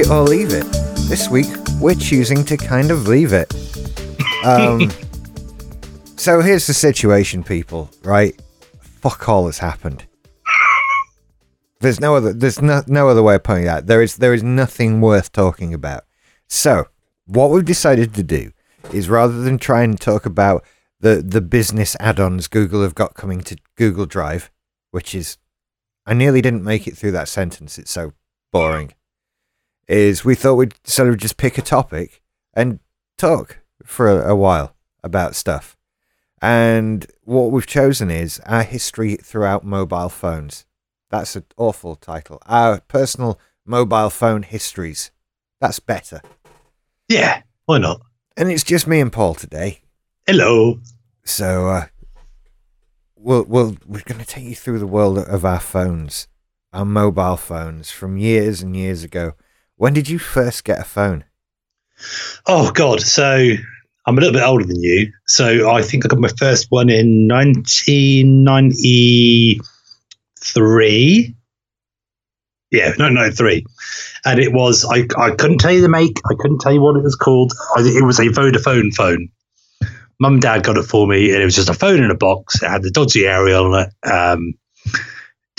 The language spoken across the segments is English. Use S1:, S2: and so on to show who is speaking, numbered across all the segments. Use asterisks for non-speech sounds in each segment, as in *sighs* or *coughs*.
S1: It or Leave It. This week, we're choosing to kind of leave it. Um, *laughs* so here's the situation, people. Right? Fuck all has happened. There's no other. There's no no other way of putting that. There is there is nothing worth talking about. So what we've decided to do is rather than try and talk about the the business add-ons Google have got coming to Google Drive, which is I nearly didn't make it through that sentence. It's so boring. Is we thought we'd sort of just pick a topic and talk for a, a while about stuff. And what we've chosen is our history throughout mobile phones. That's an awful title. Our personal mobile phone histories. That's better.
S2: Yeah, why not?
S1: And it's just me and Paul today.
S2: Hello.
S1: So uh, we'll, we'll, we're going to take you through the world of our phones, our mobile phones from years and years ago. When did you first get a phone?
S2: Oh God, so I'm a little bit older than you. So I think I got my first one in 1993. Yeah, no, no, three. And it was, I, I couldn't tell you the make, I couldn't tell you what it was called. I, it was a Vodafone phone. Mum and dad got it for me, and it was just a phone in a box. It had the dodgy aerial on it. Um,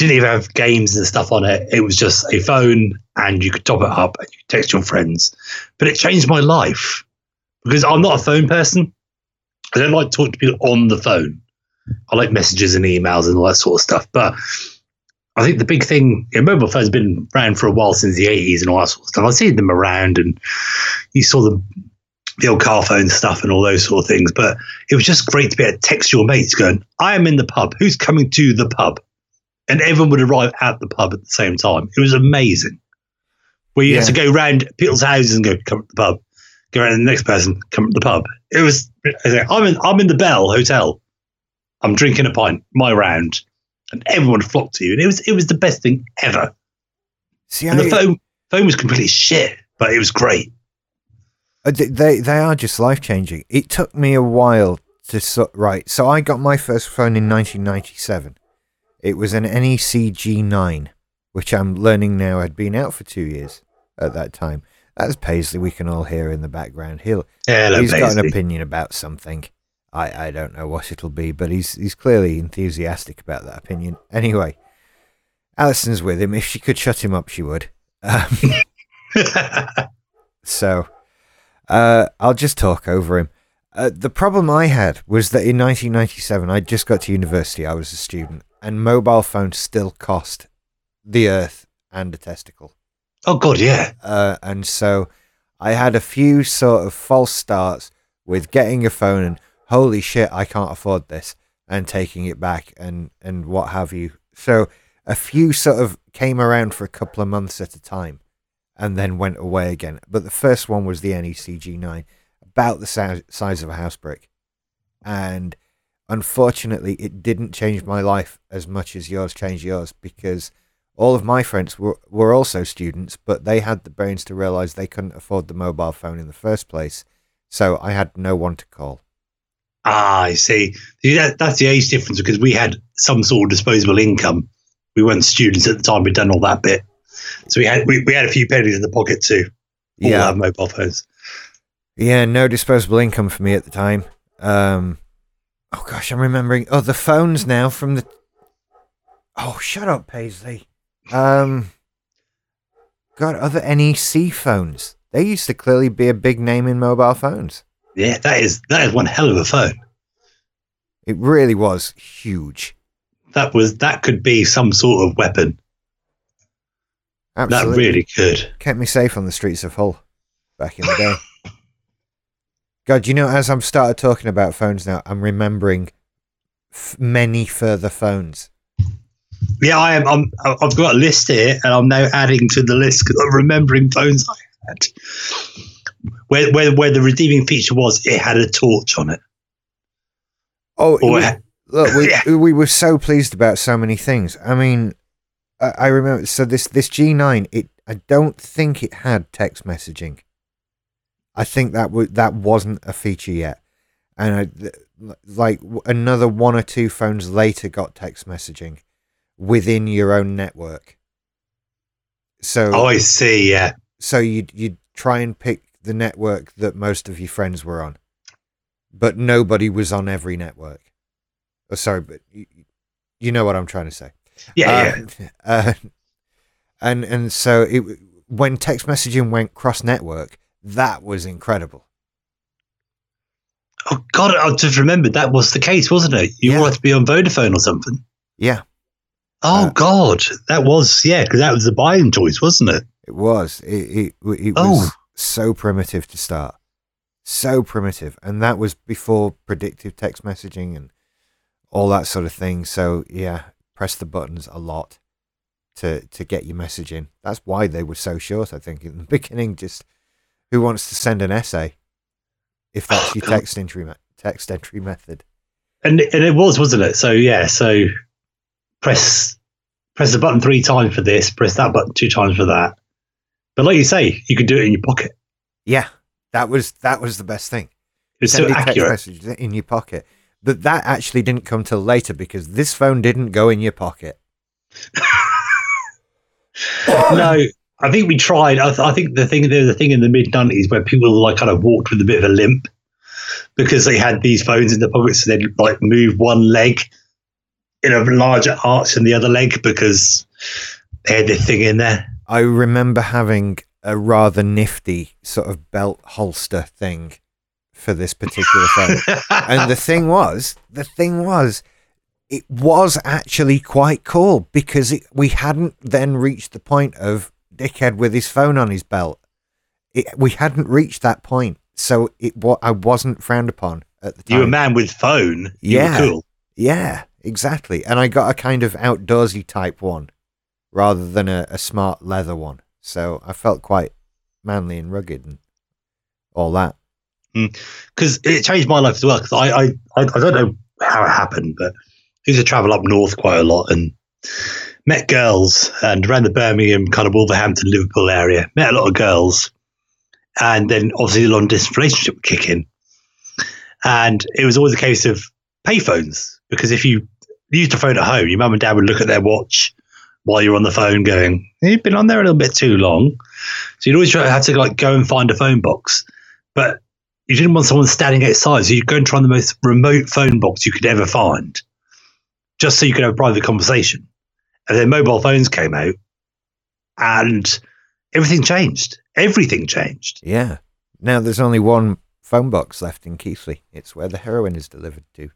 S2: didn't even have games and stuff on it. It was just a phone, and you could top it up and you text your friends. But it changed my life because I'm not a phone person. I don't like to talk to people on the phone. I like messages and emails and all that sort of stuff. But I think the big thing, mobile phones have been around for a while since the 80s and all that sort of stuff. I've seen them around and you saw the, the old car phone stuff and all those sort of things. But it was just great to be able to text your mates going, I am in the pub. Who's coming to the pub? And everyone would arrive at the pub at the same time. It was amazing. Where you
S1: Yeah.
S2: had to go round people's houses and go, come to the pub. Go around to the next person, come to the pub. It was, I I'm in, I'm in the Bell Hotel. I'm drinking a pint, my round and everyone flocked to you, and it was it was the best thing ever.
S1: See,
S2: And the phone phone was completely shit, but it was great.
S1: Uh, They they are just life changing. It took me a while to right. So I got my first phone in 1997. It was an NEC G9, which I'm learning now had been out for two years at that time. That's Paisley. We can all hear in the background. He'll
S2: Hello,
S1: he's got an opinion about something. I, I don't know what it'll be, but he's he's clearly enthusiastic about that opinion. Anyway, Alison's with him. If she could shut him up, she would. Um, *laughs* so uh, I'll just talk over him. Uh, the problem I had was that in 1997, I just got to university. I was a student, and mobile phones still cost the earth and a testicle.
S2: oh God, yeah.
S1: Uh, and so I had a few sort of false starts with getting a phone and holy shit, I can't afford this, and taking it back and and what have you. So a few sort of came around for a couple of months at a time, and then went away again. But the first one was the NEC G9, about the size of a house brick, and unfortunately, it didn't change my life as much as yours changed yours because all of my friends were, were also students, but they had the brains to realize they couldn't afford the mobile phone in the first place. So I had no one to call.
S2: Ah, I see. That, that's the age difference because we had some sort of disposable income. We weren't students at the time. We'd done all that bit, so we had we, we had a few pennies in the pocket too. All
S1: Yeah.
S2: mobile phones.
S1: Yeah, no disposable income for me at the time. Um, oh gosh, I'm remembering. Oh, the phones now from the. Oh, shut up, Paisley. Um, God, other NEC phones. They used to clearly be a big name in mobile phones.
S2: Yeah, that is that is one hell of a phone.
S1: It really was huge.
S2: That was that could be some sort of weapon.
S1: Absolutely.
S2: That really could.
S1: kept me safe on the streets of Hull back in the day. *laughs* God, you know, as I'm started talking about phones now, I'm remembering f- many further phones.
S2: Yeah, I am. I'm, I've got a list here, and I'm now adding to the list because I'm remembering phones I had. Where, where, where the redeeming feature was, it had a torch on it.
S1: Oh,
S2: Or it-
S1: look, we *laughs*
S2: Yeah.
S1: we were so pleased about so many things. I mean, I, I remember. So this this G9, it I don't think it had text messaging. I think that w- that wasn't a feature yet, and I, th- like w- another one or two phones later got text messaging within your own network. So
S2: Oh, I see. Yeah.
S1: so you'd you'd try and pick the network that most of your friends were on, but nobody was on every network. Oh, sorry, but you, you know what I'm trying to say.
S2: Yeah. yeah.
S1: Uh, *laughs* uh, and and so it when text messaging went cross network, that was incredible.
S2: Oh God, I just remembered that was the case, wasn't it? You
S1: Yeah.
S2: wanted to be on Vodafone or something.
S1: Yeah,
S2: Oh
S1: Uh,
S2: God, that was yeah, because that was the buying choice, wasn't it?
S1: it was. It it, it
S2: Oh.
S1: was so primitive to start, so primitive, and that was before predictive text messaging and all that sort of thing. So yeah, press the buttons a lot to to get your message in. That's why they were so short. I think in the *laughs* beginning, just who wants to send an essay if that's your *coughs* text entry me- text entry method.
S2: And and it was, wasn't it? So yeah, so press press the button three times for this, press that button two times for that. But like you say, you could do it in your pocket.
S1: Yeah, that was that was the best thing.
S2: It's so accurate.
S1: message in your pocket. But that actually didn't come till later because this phone didn't go in your pocket. *laughs*
S2: no, I think we tried. I, th- I think the thing there was a thing in the mid nineties where people like kind of walked with a bit of a limp because they had these phones in their pockets, so they'd like move one leg in a larger arch than the other leg because they had this thing in there.
S1: I remember having a rather nifty sort of belt holster thing for this particular phone. *laughs* and the thing was, the thing was, it was actually quite cool because it, we hadn't then reached the point of dickhead with his phone on his belt. It, we hadn't reached that point, so it wa- I wasn't frowned upon at the time.
S2: you were a man with phone. You
S1: Yeah.
S2: cool.
S1: Yeah, exactly. And I got a kind of outdoorsy type one rather than a, a smart leather one. So I felt quite manly and rugged and all that. Hmm.
S2: because it changed my life as well. Because I, I, I, I don't know how it happened, but I used to travel up north quite a lot and met girls and around the Birmingham, kind of Wolverhampton, Liverpool area. Met a lot of girls, and then obviously the long distance relationship would kick in, and it was always a case of payphones because if you used a phone at home, your mum and dad would look at their watch while you're on the phone, going, "You've been on there a little bit too long." So you'd always try, have to like go and find a phone box, but you didn't want someone standing outside, so you'd go and try the most remote phone box you could ever find, just so you could have a private conversation. And then mobile phones came out, and everything changed. Everything changed.
S1: Yeah. Now there's only one phone box left in Keighley. It's where the heroin is delivered to.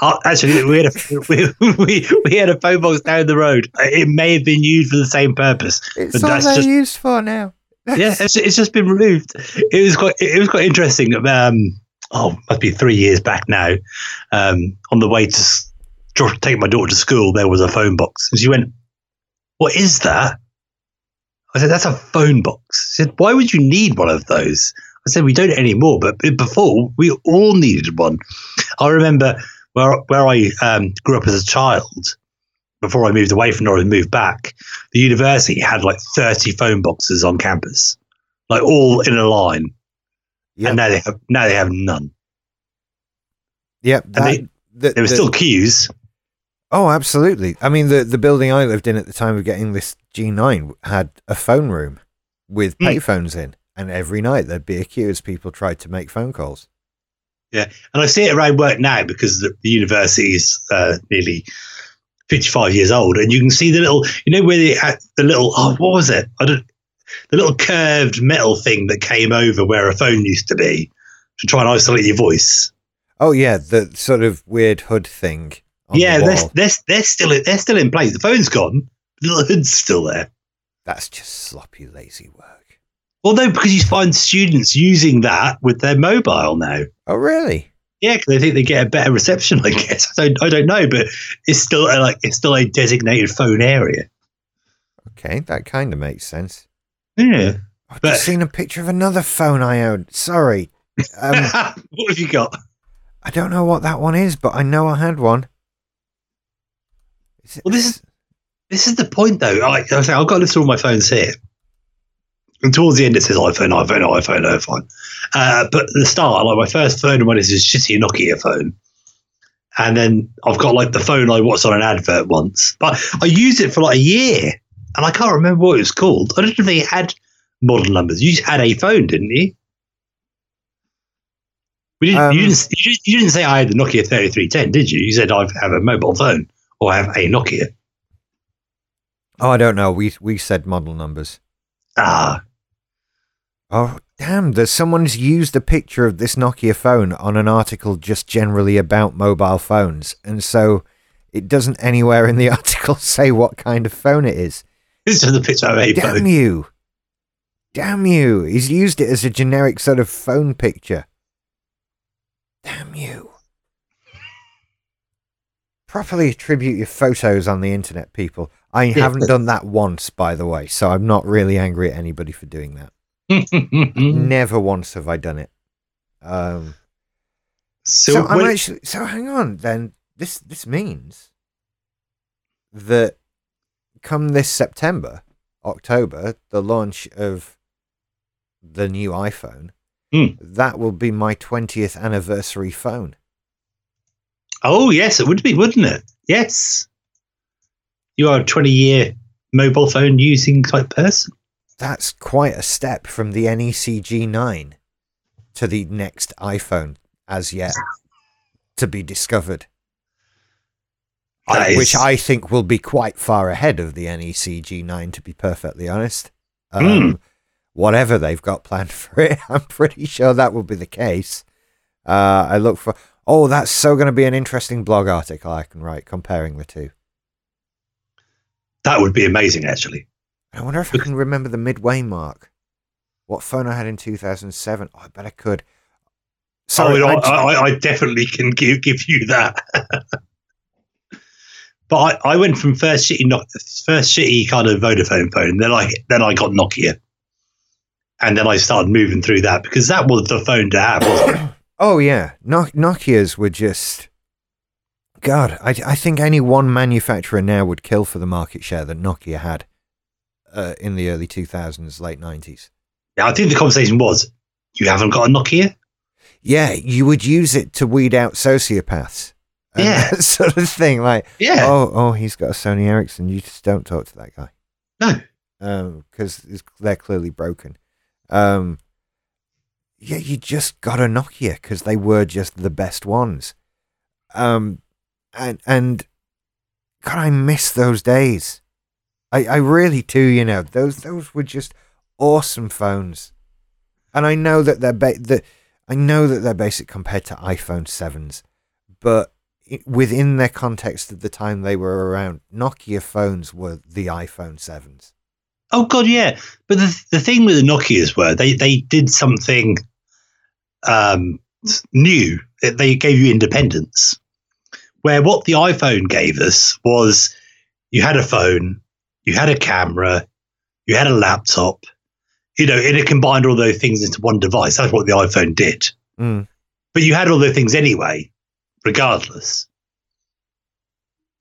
S2: Uh, *laughs* actually, we had a *laughs* we, we, we had a phone box down the road. It may have been used for the same purpose.
S1: It's
S2: But
S1: all
S2: that's
S1: they're
S2: just-
S1: used for now.
S2: yeah, it's, it's just been removed. It was quite it was quite interesting. Um, oh, must be three years back now. Um, on the way to take my daughter to school, there was a phone box, and she went, "What is that?" I said, "That's a phone box." She said, "Why would you need one of those?" I said, "We don't anymore, but before we all needed one." I remember where where I um, grew up as a child. Before I moved away from Norwich and moved back, the university had like 30 phone boxes on campus, like all in a line.
S1: Yep.
S2: And now they have now they have none.
S1: Yep. That-
S2: they-
S1: the-
S2: There were
S1: the-
S2: still queues.
S1: Oh, absolutely. I mean, the the building I lived in at the time of getting this G9 had a phone room with
S2: Hmm.
S1: payphones in, and every night there'd be a queue as people tried to make phone calls.
S2: Yeah, and I see it around work now because the, the university is uh, nearly 55 years old. And you can see the little, you know, where the, had the little, oh, what was it? I don't, the little curved metal thing that came over where a phone used to be to try and isolate your voice.
S1: Oh yeah, the sort of weird hood thing.
S2: Yeah,
S1: the
S2: they're, they're, they're still they're still in place. The phone's gone. The hood's still there.
S1: that's just sloppy, lazy work.
S2: Well, no, because you find students using that with their mobile now.
S1: Oh really?
S2: Yeah, because they think they get a better reception. *laughs* I guess I don't. I don't know, but it's still a, like it's still a designated phone area.
S1: Okay, that kind of makes sense.
S2: Yeah.
S1: I've
S2: But-
S1: just seen a picture of another phone I owned. Sorry, *laughs* um,
S2: what have you got?
S1: I don't know what that one is, but I know I had one.
S2: Well, this is- This is the point, though. Like I say, I've got a list of all my phones here, and towards the end it says iPhone, iPhone, iPhone, iPhone. Uh, but at the start, like my first phone one is a shitty Nokia phone, and then I've got like the phone I watched on an advert once, but I used it for like a year, and I can't remember what it was called. I don't know if they had model numbers. You had a phone, didn't you? We didn't,
S1: Um,
S2: you, didn't, you, didn't, you didn't say I had the Nokia 3310, did you? You said I have a mobile phone or I have a Nokia.
S1: Oh, I don't know. We we said model numbers.
S2: Ah,
S1: Oh, damn. There's someone's used a picture of this Nokia phone on an article just generally about mobile phones. And so it doesn't anywhere in the *laughs* article say what kind of phone it is.
S2: it's just a picture of a
S1: Damn
S2: phone.
S1: you. Damn you. He's used it as a generic sort of phone picture. Damn you. Properly attribute your photos on the internet, people. I haven't done that once, by the way, so I'm not really angry at anybody for doing that. *laughs* Never once have I done it. Um,
S2: so,
S1: so, I'm actually so hang on then. This this means that come this September, October, the launch of the new iPhone,
S2: Hmm.
S1: that will be my twentieth anniversary phone.
S2: Oh, yes, it would be, wouldn't it? Yes. You are a 20 year mobile phone using type person.
S1: That's quite a step from the NEC G9 to the next iPhone as yet to be discovered.
S2: Is-
S1: which I think will be quite far ahead of the NEC G9, to be perfectly honest. Um,
S2: Hmm.
S1: Whatever they've got planned *laughs* for it, I'm pretty sure that will be the case. Uh, I look for. Oh, that's so going to be an interesting blog article I can write comparing the two.
S2: That would be amazing, actually.
S1: I wonder if I can remember the midway mark. What phone I had in 2007? Oh, I bet I could. Sorry,
S2: oh,
S1: I
S2: I, I, definitely can give, give you that. *laughs* but I, I went from first City, first shitty kind of Vodafone phone, then I then I got Nokia, and then I started moving through that because that was the phone to have. *coughs*
S1: Oh yeah, no- Nokia's were just. God, I, I think any one manufacturer now would kill for the market share that Nokia had uh, in the early 2000s, late 90s.
S2: Yeah, I think the conversation was, you haven't got a Nokia.
S1: Yeah, you would use it to weed out sociopaths.
S2: Yeah. *laughs*
S1: sort of thing. Like,
S2: Yeah,
S1: oh, oh, he's got a Sony Ericsson. You just don't talk to that guy.
S2: no,
S1: because they're clearly broken. Um, yeah, you just got a Nokia because they were just the best ones. Um, and and God, I miss those days. I I really do. You know, those those were just awesome phones. And I know that they're ba- that I know that they're basic compared to iPhone sevens, but within their context of the time they were around, Nokia phones were the iPhone sevens.
S2: Oh god, yeah. But the the thing with the Nokia's were they they did something um, new. They gave you independence. Where what the iPhone gave us was you had a phone, you had a camera, you had a laptop. You know, and it combined all those things into one device. That's what the iPhone did.
S1: Mm.
S2: But you had all those things anyway, regardless.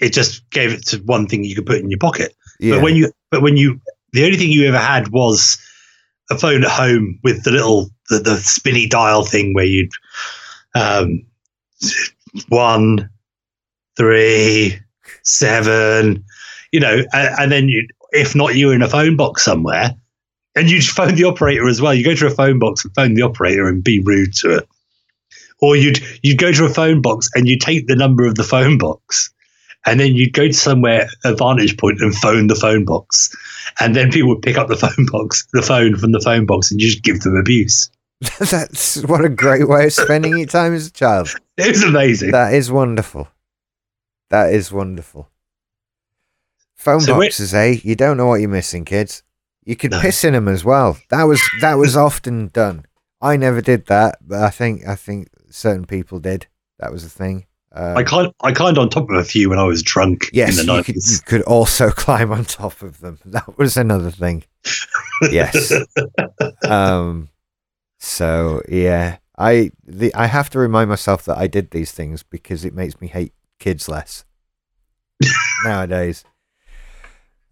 S2: It just gave it to one thing you could put in your pocket.
S1: Yeah.
S2: But when you, but when you, the only thing you ever had was a phone at home with the little the, the spinny dial thing where you'd um, one, three, seven, you know, and, and then you, if not, you were in a phone box somewhere, and you'd phone the operator as well. You go to a phone box and phone the operator and be rude to it, or you'd you'd go to a phone box and you take the number of the phone box and then you'd go to somewhere a vantage point and phone the phone box and then people would pick up the *laughs* phone box the phone from the phone box and you just give them abuse *laughs*
S1: That's what a great way of spending your time as a child. *laughs*
S2: it was amazing
S1: That is wonderful. That is wonderful. Phone
S2: So
S1: boxes, eh? You don't know what you're missing, kids. You could
S2: No.
S1: piss in them as well. That was that was often done. I never did that, but I think I think certain people did. That was a thing. Uh,
S2: i climbed i climbed on top of a few when i was drunk
S1: yes,
S2: in the
S1: you could, you could also *laughs* climb on top of them. *laughs* That was another thing. Yes. *laughs* um so yeah i the i have to remind myself that i did these things because it makes me hate kids less. Nowadays.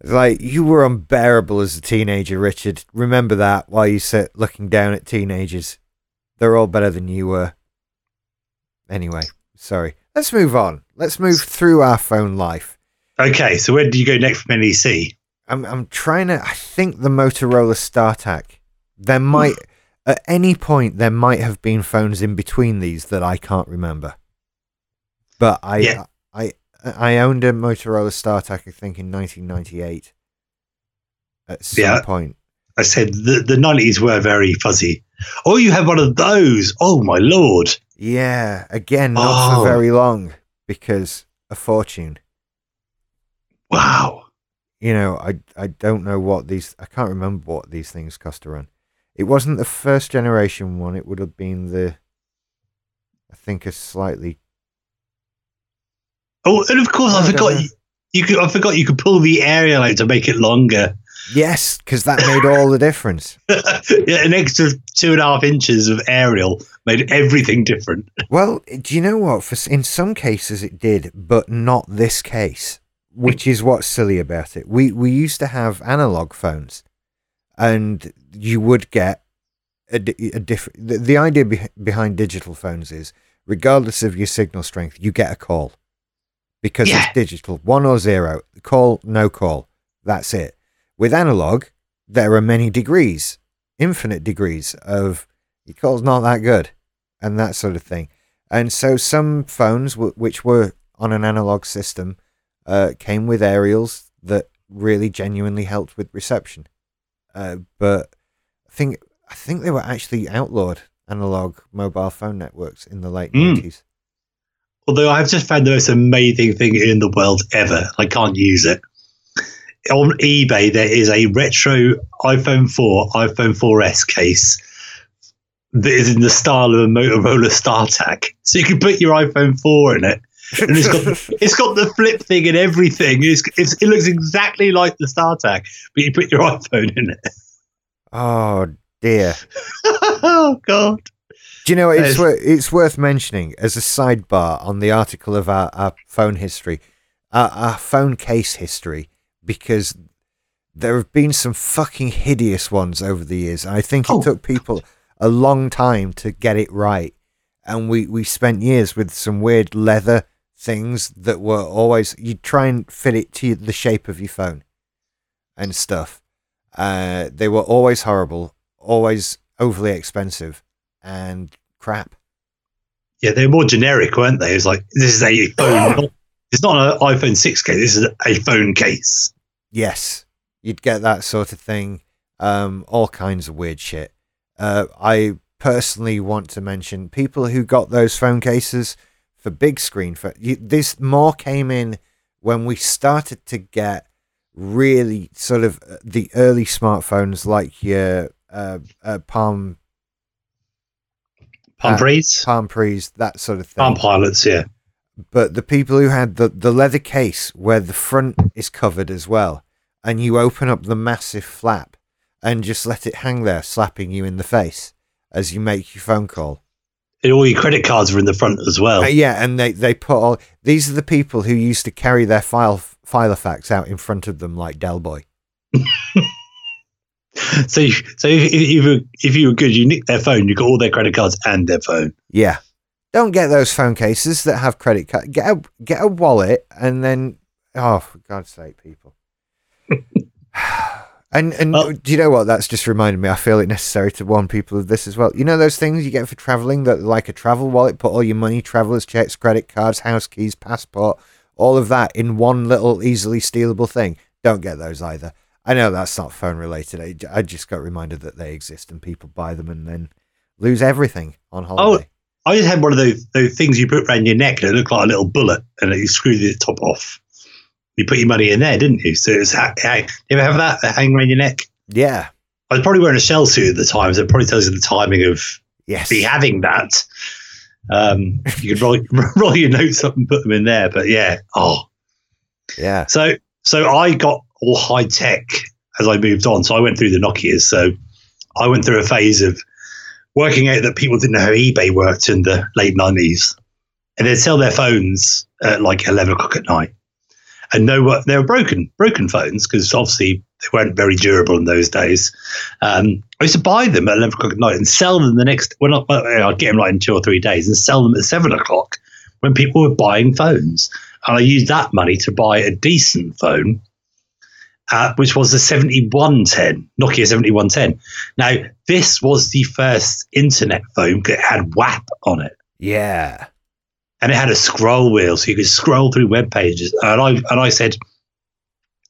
S1: It's like you were unbearable as a teenager richard. Remember that while you sit looking down at teenagers. They're all better than you were. Anyway sorry let's move on let's move through our phone life
S2: okay so where do you go next from nec
S1: I'm I'm trying to. I think the Motorola StarTAC. There hmm. might at any point there might have been phones in between these that I can't remember. But I
S2: Yeah.
S1: I I owned a Motorola StarTAC. I think in 1998. At some
S2: Yeah.
S1: point.
S2: I said the the nineties were very fuzzy. Oh, you had one of those. Oh my lord.
S1: Yeah. Again, not
S2: Oh.
S1: for very long because a fortune.
S2: Wow.
S1: you know, I I don't know what these. I can't remember what these things cost to run. It wasn't the first generation one. It would have been the. I think a slightly.
S2: Oh, and of course I
S1: I
S2: forgot you, you could I forgot you could pull the aerial out to make it longer.
S1: Yes, because that made all the difference. *laughs*
S2: yeah, an extra two and a half inches of aerial made everything different. *laughs*
S1: Well, do you know what? For in some cases it did, but not this case, which is what's silly about it. We we used to have analog phones, and you would get a, a different. The, the idea be- behind digital phones is, regardless of your signal strength, you get a call because
S2: Yeah.
S1: it's digital, one or zero. Call, no call. That's it. With analog, there are many degrees, infinite degrees of your call's not that good, and that sort of thing. And so some phones, w- which were on an analog system, uh, came with aerials that really genuinely helped with reception. Uh, but I think I think they were actually outlawed analog mobile phone networks in the late
S2: Mm.
S1: nineties.
S2: Although I've just found the most amazing thing in the world ever. I can't use it. On eBay, there is a retro iPhone 4, iPhone 4S case that is in the style of a Motorola StarTAC. So you can put your iPhone 4 in it. And it's got *laughs* it's got the flip thing and everything. It's, it's, it looks exactly like the StarTAC, but you put your iPhone in it.
S1: oh dear. *laughs*
S2: oh God!
S1: Do you know what, it's wor- it's worth mentioning as a sidebar on the article of our, our phone history, our, our phone case history, because there have been some fucking hideous ones over the years. And I think it
S2: Oh.
S1: took people a long time to get it right, and we we spent years with some weird leather things that were always you'd try and fit it to the shape of your phone and stuff. Uh, they were always horrible, always overly expensive, and crap.
S2: Yeah, they're more generic, weren't they? It's like this is a phone. *coughs* it's not an iPhone 6 case. This is a phone case.
S1: Yes, you'd get that sort of thing. Um, all kinds of weird shit. Uh, I personally want to mention people who got those phone cases for big screen. For you, this more came in when we started to get really sort of uh, the early smartphones like your uh, uh, Palm
S2: Palm
S1: Uh, Palm Pre's, that sort of thing.
S2: Palm Pilots. Yeah,
S1: but the people who had the, the leather case where the front is covered as well, and you open up the massive flap and just let it hang there, slapping you in the face as you make your phone call.
S2: and all your credit cards are in the front as well.
S1: Uh, yeah, and they, they put all these are the people who used to carry their file Filofax out in front of them like Del Boy. *laughs*
S2: So, so if, if you were if you were good, you nicked their phone. You got all their credit cards and their phone.
S1: Yeah. Don't get those phone cases that have credit card. Get a get a wallet and then oh for God's sake, people. *sighs* and and do you know what? That's just reminded me. I feel it necessary to warn people of this as well. You know those things you get for traveling that like a travel wallet, put all your money, travelers checks, credit cards, house keys, passport, all of that in one little easily stealable thing. Don't get those either. I know that's not phone related. I, I just got reminded that they exist and people buy them and then lose everything on oh, holiday.
S2: I just had one of those those things you put around your neck and it looked like a little bullet, and you screw the top off. You put your money in there, didn't you? So it was. Ha- ha- you ever have that hanging around your neck?
S1: Yeah.
S2: I was probably wearing a shell suit at the time, so it probably tells you the timing of
S1: Yes.
S2: be having that. Um, you could roll, *laughs* roll your notes up and put them in there. But yeah, oh,
S1: Yeah.
S2: so so I got all high tech as I moved on. So I went through the Nokia's. So I went through a phase of working out that people didn't know how eBay worked in the late nineties, and they'd sell their phones at like eleven o'clock at night, and know they were broken, broken phones because obviously they weren't very durable in those days. Um, I used to buy them at eleven o'clock at night and sell them the next. Well, not, well, I'd get them like in two or three days and sell them at seven o'clock when people were buying phones, and I used that money to buy a decent phone uh, which was the 7110, Nokia 7110. Now, this was the first internet phone that had WAP on it.
S1: Yeah.
S2: And it had a scroll wheel, so you could scroll through web pages. And I and I said,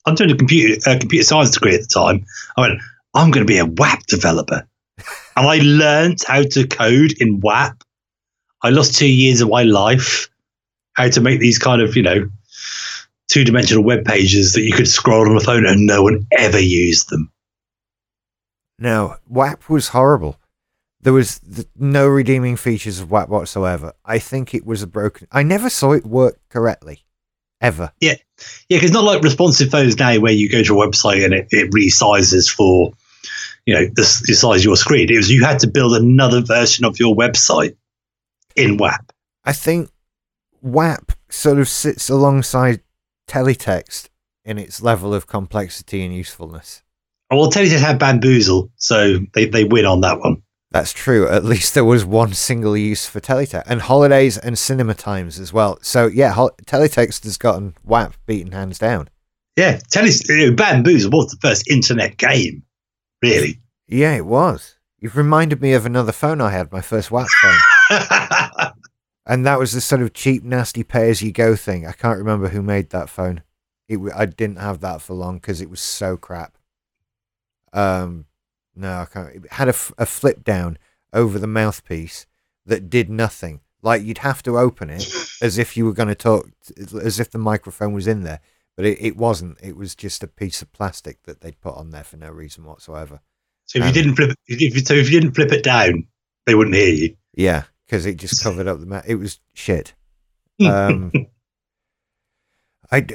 S2: I'm doing a computer uh, computer science degree at the time. I went, I'm going to be a WAP developer, *laughs* and I learned how to code in WAP. I lost two years of my life how to make these kind of you know two dimensional web pages that you could scroll on a phone and no one ever used them.
S1: No, WAP was horrible. There was th- no redeeming features of WAP whatsoever. I think it was a broken. I never saw it work correctly, ever.
S2: Yeah, yeah, because not like responsive phones now, where you go to a website and it, it resizes for, you know, the, the size of your screen. It was you had to build another version of your website in WAP.
S1: I think WAP sort of sits alongside teletext in its level of complexity and usefulness.
S2: Well, teletext had bamboozle, so they, they win on that one.
S1: That's true. At least there was one single use for teletext and holidays and cinema times as well. So yeah, hol- teletext has gotten WAP beaten hands down.
S2: Yeah, tele- bamboozle was the first internet game, really.
S1: Yeah, it was. You've reminded me of another phone I had, my first WAP phone. *laughs* and that was the sort of cheap, nasty pay as you go thing. I can't remember who made that phone. It, I didn't have that for long because it was so crap. Um, no, I can't. It had a, a flip down over the mouthpiece that did nothing. Like you'd have to open it *laughs* as if you were going to talk, as if the microphone was in there, but it, it wasn't. It was just a piece of plastic that they'd put on there for no reason whatsoever.
S2: So if um, you didn't flip, if you, so if you didn't flip it down, they wouldn't hear you.
S1: Yeah, because it just covered up the mat. It was shit. Um, *laughs* I,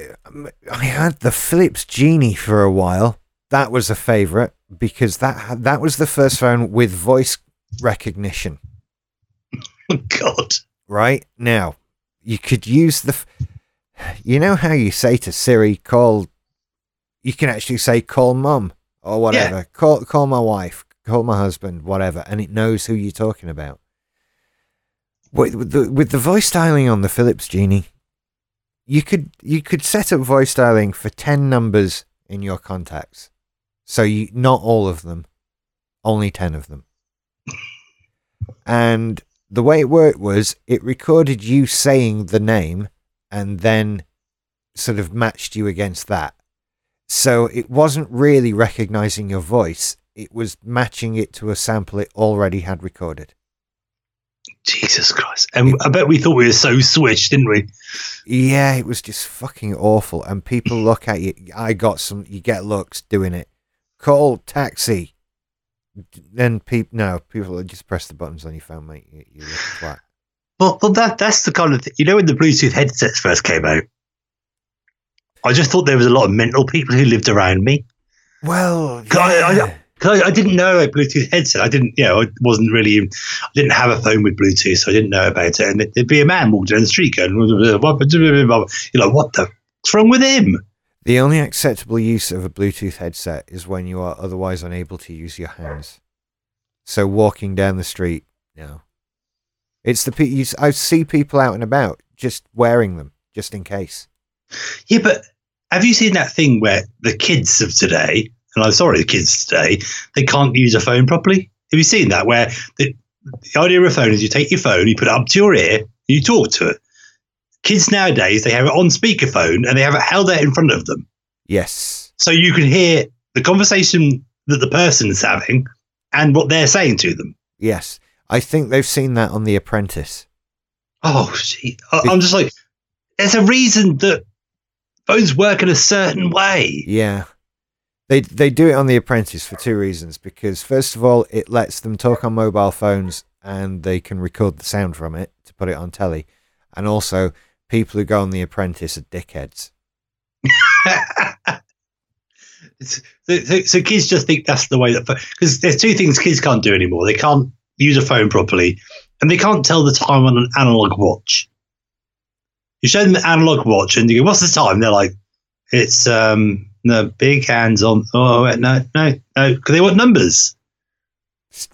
S1: I had the Philips Genie for a while. That was a favorite because that that was the first phone with voice recognition. *laughs*
S2: God!
S1: Right now, you could use the. You know how you say to Siri, "Call." You can actually say, "Call mum" or whatever. Yeah. Call call my wife, call my husband, whatever, and it knows who you're talking about. With the, with the voice dialing on the Philips Genie, you could you could set up voice dialing for ten numbers in your contacts. So you not all of them, only ten of them. and the way it worked was it recorded you saying the name and then sort of matched you against that. So it wasn't really recognizing your voice, it was matching it to a sample it already had recorded.
S2: Jesus Christ. And I bet we thought we were so switched, didn't we?
S1: Yeah, it was just fucking awful. And people look at you. I got some, you get looks doing it. Call taxi. Then people, no, people just press the buttons on your phone, mate. You, you look flat.
S2: Well, well, that that's the kind of thing. You know, when the Bluetooth headsets first came out, I just thought there was a lot of mental people who lived around me.
S1: Well,
S2: yeah. I, I, because I, I, didn't know a Bluetooth headset. I didn't, you know, I wasn't really, I didn't have a phone with Bluetooth, so I didn't know about it. And there'd be a man walking down the street going, you're like, what the, what's wrong with him?
S1: The only acceptable use of a Bluetooth headset is when you are otherwise unable to use your hands. So walking down the street, no. It's the I see people out and about just wearing them just in case.
S2: Yeah, but have you seen that thing where the kids of today and I'm sorry, the kids today, they can't use a phone properly. Have you seen that? Where the, the idea of a phone is you take your phone, you put it up to your ear, you talk to it. Kids nowadays, they have it on speakerphone and they have it held out in front of them.
S1: Yes.
S2: So you can hear the conversation that the person is having and what they're saying to them.
S1: Yes. I think they've seen that on The Apprentice.
S2: Oh, gee. I'm just like, there's a reason that phones work in a certain way.
S1: Yeah. They they do it on The Apprentice for two reasons. Because first of all, it lets them talk on mobile phones and they can record the sound from it to put it on telly. And also, people who go on The Apprentice are dickheads. *laughs*
S2: so, so, so, kids just think that's the way that because there's two things kids can't do anymore. They can't use a phone properly, and they can't tell the time on an analog watch. You show them the analog watch, and you go, "What's the time?" They're like, "It's um, no big hands on. Oh wait, no, no, no, because they want numbers.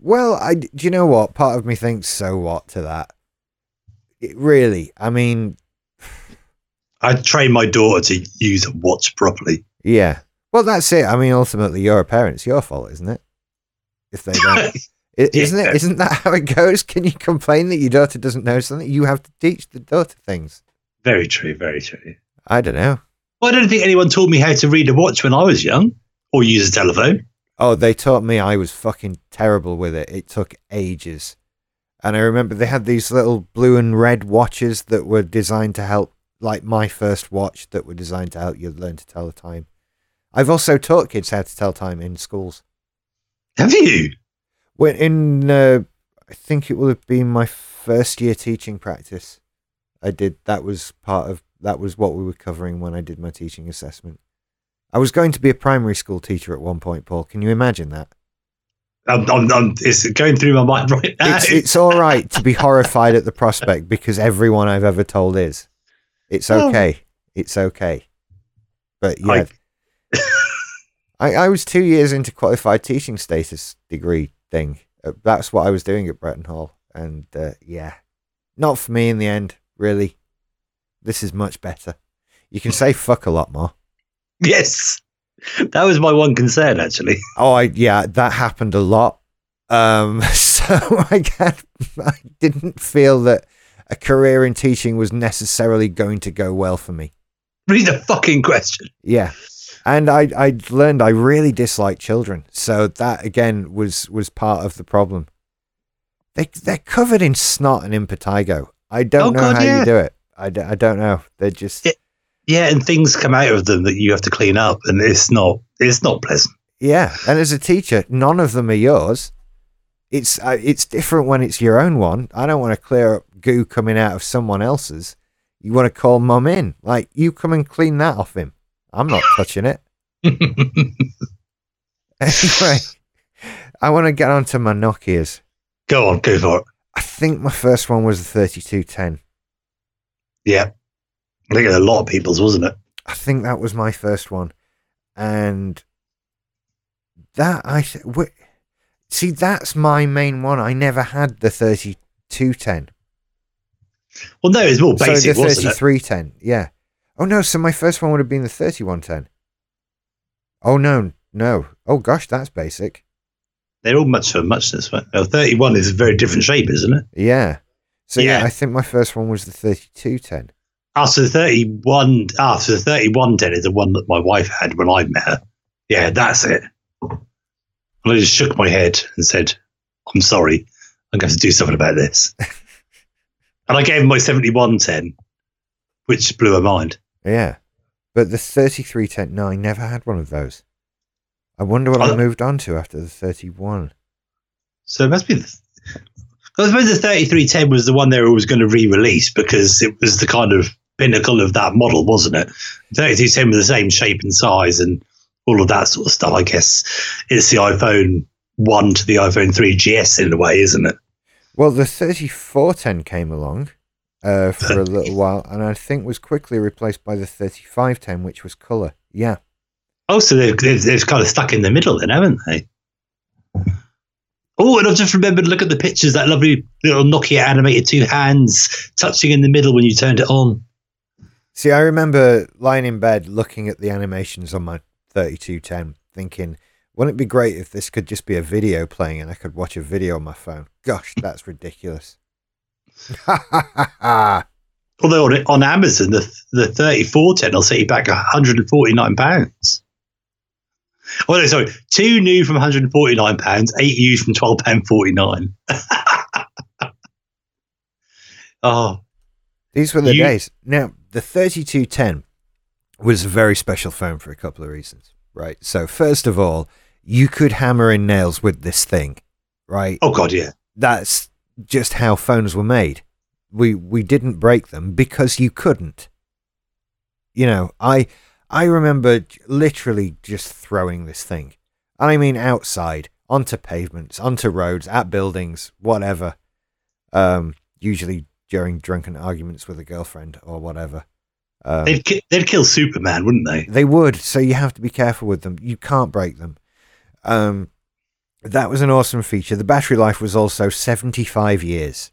S1: Well, I do you know what? Part of me thinks so what to that. It really, I mean,
S2: I train my daughter to use a watch properly.
S1: Yeah. Well, that's it. I mean, ultimately, you're a parent. It's your fault, isn't it? If they don't, *laughs* isn't
S2: Yeah.
S1: it? Isn't that how it goes? Can you complain that your daughter doesn't know something? You have to teach the daughter things.
S2: very true, very true.
S1: I don't know.
S2: Well, I don't think anyone taught me how to read a watch when I was young or use a telephone.
S1: Oh, they taught me I was fucking terrible with it. It took ages. And I remember they had these little blue and red watches that were designed to help, like my first watch that were designed to help you learn to tell the time. I've also taught kids how to tell time in schools.
S2: Have you?
S1: When in, uh, I think it will have been my first year teaching practice. I did. That was part of. That was what we were covering when I did my teaching assessment. I was going to be a primary school teacher at one point, Paul. Can you imagine that?
S2: I'm, I'm, I'm, it's going through my mind *laughs* right now.
S1: It's it's all right to be horrified at the prospect because everyone I've ever told is. It's
S2: Oh.
S1: okay. It's okay. But yeah,
S2: I- *laughs*
S1: I, I was two years into qualified teaching status degree thing. Uh, That's what I was doing at Bretton Hall, and uh, yeah, not for me in the end. Really, this is much better. You can *laughs* say fuck a lot more.
S2: yes. That was my one concern, actually. *laughs*
S1: Oh, I yeah, that happened a lot. Um, so I I didn't feel that a career in teaching was necessarily going to go well for me.
S2: Read the fucking question.
S1: Yeah, and I I learned I really dislike children, so that again was was part of the problem. They they're covered in snot and impetigo. I don't
S2: Oh,
S1: know
S2: God,
S1: how
S2: yeah.
S1: you do it. I, d- I don't know. They're just
S2: Yeah. Yeah, and things come out of them that you have to clean up, and it's not it's not pleasant.
S1: Yeah, and as a teacher, none of them are yours. It's uh, it's different when it's your own one. I don't want to clear up goo coming out of someone else's. You want to call mum in, like you come and clean that off him. I'm not touching it. *laughs* Anyway, I want to get on to my Nokia's.
S2: Go on, go for it.
S1: I think my first one was the 3210.
S2: Yeah, I think a lot of people's, wasn't it?
S1: I think that was my first one, and that I th- see that's my main one. I never had the 3210.
S2: Well, no, it's more
S1: so
S2: basic,
S1: the
S2: wasn't it?
S1: 3310, yeah. Oh no, so my first one would have been the 3110. Oh no, no. Oh gosh, that's basic.
S2: They're all much for muchness. Right? Well, Thirty-one is a very different shape, isn't it?
S1: Yeah. So yeah,
S2: Yeah.
S1: I think my first one was the 3210.
S2: After the thirty-one, after the thirty-one ten is the one that my wife had when I met her. Yeah, that's it. And I just shook my head and said, "I'm sorry, I'm going to do something about this." *laughs* and I gave him my seventy-one ten, which blew her mind.
S1: Yeah. But the 3310, no, I never had one of those. I wonder what I
S2: Oh.
S1: moved on to after the 31.
S2: So it must be. The, I suppose the thirty-three ten was the one they were always going to re-release because it was the kind of pinnacle of that model, wasn't it? Thirty-two ten was the same shape and size and all of that sort of stuff. I guess it's the iPhone one to the iPhone three GS in a way, isn't it?
S1: Well, the 3410 came along uh, for a little *laughs* while and I think was quickly replaced by the 3510, which was colour. Yeah.
S2: Oh, so they've, they've, they've kind of stuck in the middle then, haven't they? Oh, and I've just remembered. Look at the pictures. That lovely little Nokia animated two hands touching in the middle when you turned it on.
S1: See, I remember lying in bed looking at the animations on my 3210, thinking, wouldn't it be great if this could just be a video playing and I could watch a video on my phone? Gosh, *laughs* that's ridiculous. *laughs*
S2: Although on, on Amazon, the the thirty four ten will set you back one hundred and forty nine pounds. Oh no, sorry, two new from one hundred and forty nine pounds, eight used from twelve pound forty nine. *laughs* oh,
S1: These were the
S2: You-
S1: days. Now, the 3210 was a very special phone for a couple of reasons, right? So, first of all, you could hammer in nails with this thing, right?
S2: oh god, yeah.
S1: That's just how phones were made. We we didn't break them because you couldn't. You know, I I remember literally just throwing this thing. And I mean outside, onto pavements, onto roads, at buildings, whatever. Um, usually during drunken arguments with a girlfriend or whatever. Um,
S2: They'd ki- they'd kill Superman, wouldn't they?
S1: they would, so you have to be careful with them. You can't break them. Um, that was an awesome feature. The battery life was also 75 years.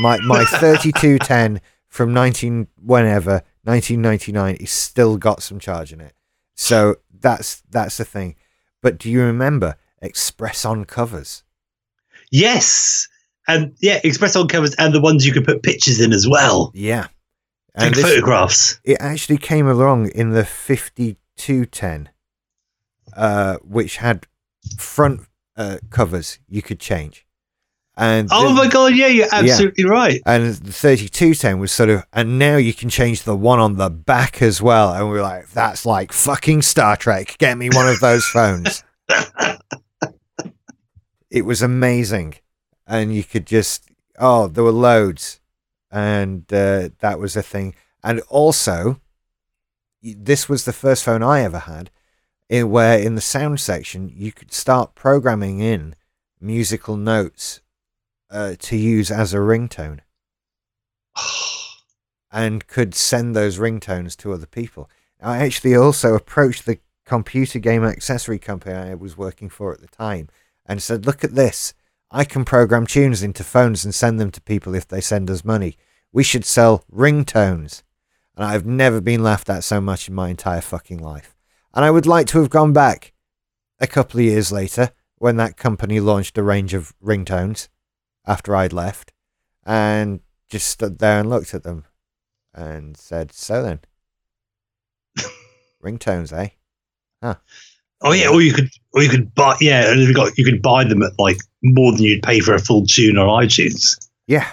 S1: My my *laughs* 3210 from 19 whenever 1999 is still got some charge in it. So that's that's the thing. But do you remember Xpress-on covers?
S2: Yes. And yeah, Xpress-on covers and the ones you could put pictures in as well.
S1: Yeah.
S2: And
S1: this-
S2: photographs.
S1: it actually came along in the 5210, uh, which had front uh, covers you could change. And
S2: Oh
S1: the-
S2: my god, yeah, you're absolutely right.
S1: and the 3210 was sort of, and now you can change the one on the back as well. And we are like, that's like fucking Star Trek. Get me one of those phones. *laughs* it was amazing. And you could just, oh, there were loads. And uh, that was a thing. And also, this was the first phone I ever had in where in the sound section you could start programming in musical notes uh, to use as a ringtone *sighs* and could send those ringtones to other people. I actually also approached the computer game accessory company I was working for at the time and said, Look at this. I can program tunes into phones and send them to people if they send us money. We should sell ringtones. And I've never been laughed at so much in my entire fucking life. And I would like to have gone back a couple of years later when that company launched a range of ringtones after I'd left and just stood there and looked at them and said, So then, *laughs* ringtones, eh? Huh.
S2: Oh yeah, or you could or you could buy yeah, and you got you could buy them at like more than you'd pay for a full tune on iTunes.
S1: Yeah.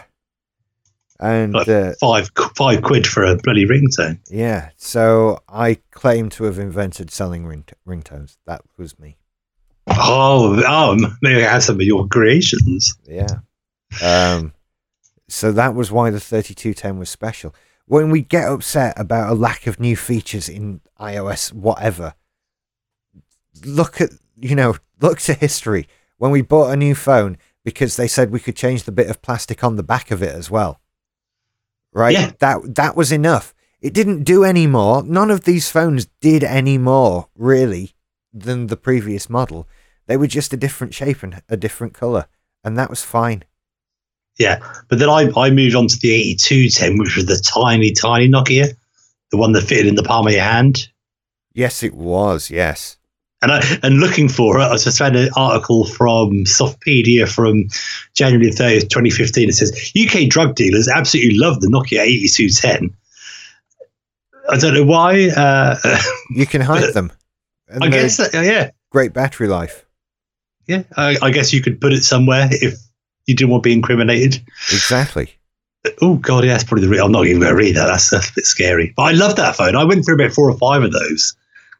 S1: And
S2: Like
S1: uh,
S2: five five quid for a bloody ringtone.
S1: yeah, so I claim to have invented selling ring- ringtones. That was me.
S2: Oh, oh, maybe I have some of your creations.
S1: Yeah. Um, so that was why the 3210 was special. When we get upset about a lack of new features in iOS, whatever, look at, you know, look to history. When we bought a new phone because they said we could change the bit of plastic on the back of it as well. Right?
S2: Yeah.
S1: That, that was enough. It didn't do any more. None of these phones did any more, really, than the previous model. They were just a different shape and a different color, and that was fine.
S2: Yeah, but then I, I moved on to the 8210, which was the tiny, tiny Nokia, the one that fitted in the palm of your hand.
S1: Yes, it was. Yes.
S2: And I, and looking for it, I just found an article from Softpedia from January 30th, 2015. It says UK drug dealers absolutely love the Nokia 8210. I don't know why. Uh,
S1: You can hide *laughs* them. And
S2: I guess, that, yeah,
S1: great battery life.
S2: yeah. I, I guess you could put it somewhere if you didn't want to be incriminated.
S1: Exactly.
S2: Oh god, yeah, that's probably the. Re- I'm not even going to read that. That's, that's a bit scary. But I love that phone. I went through about four or five of those.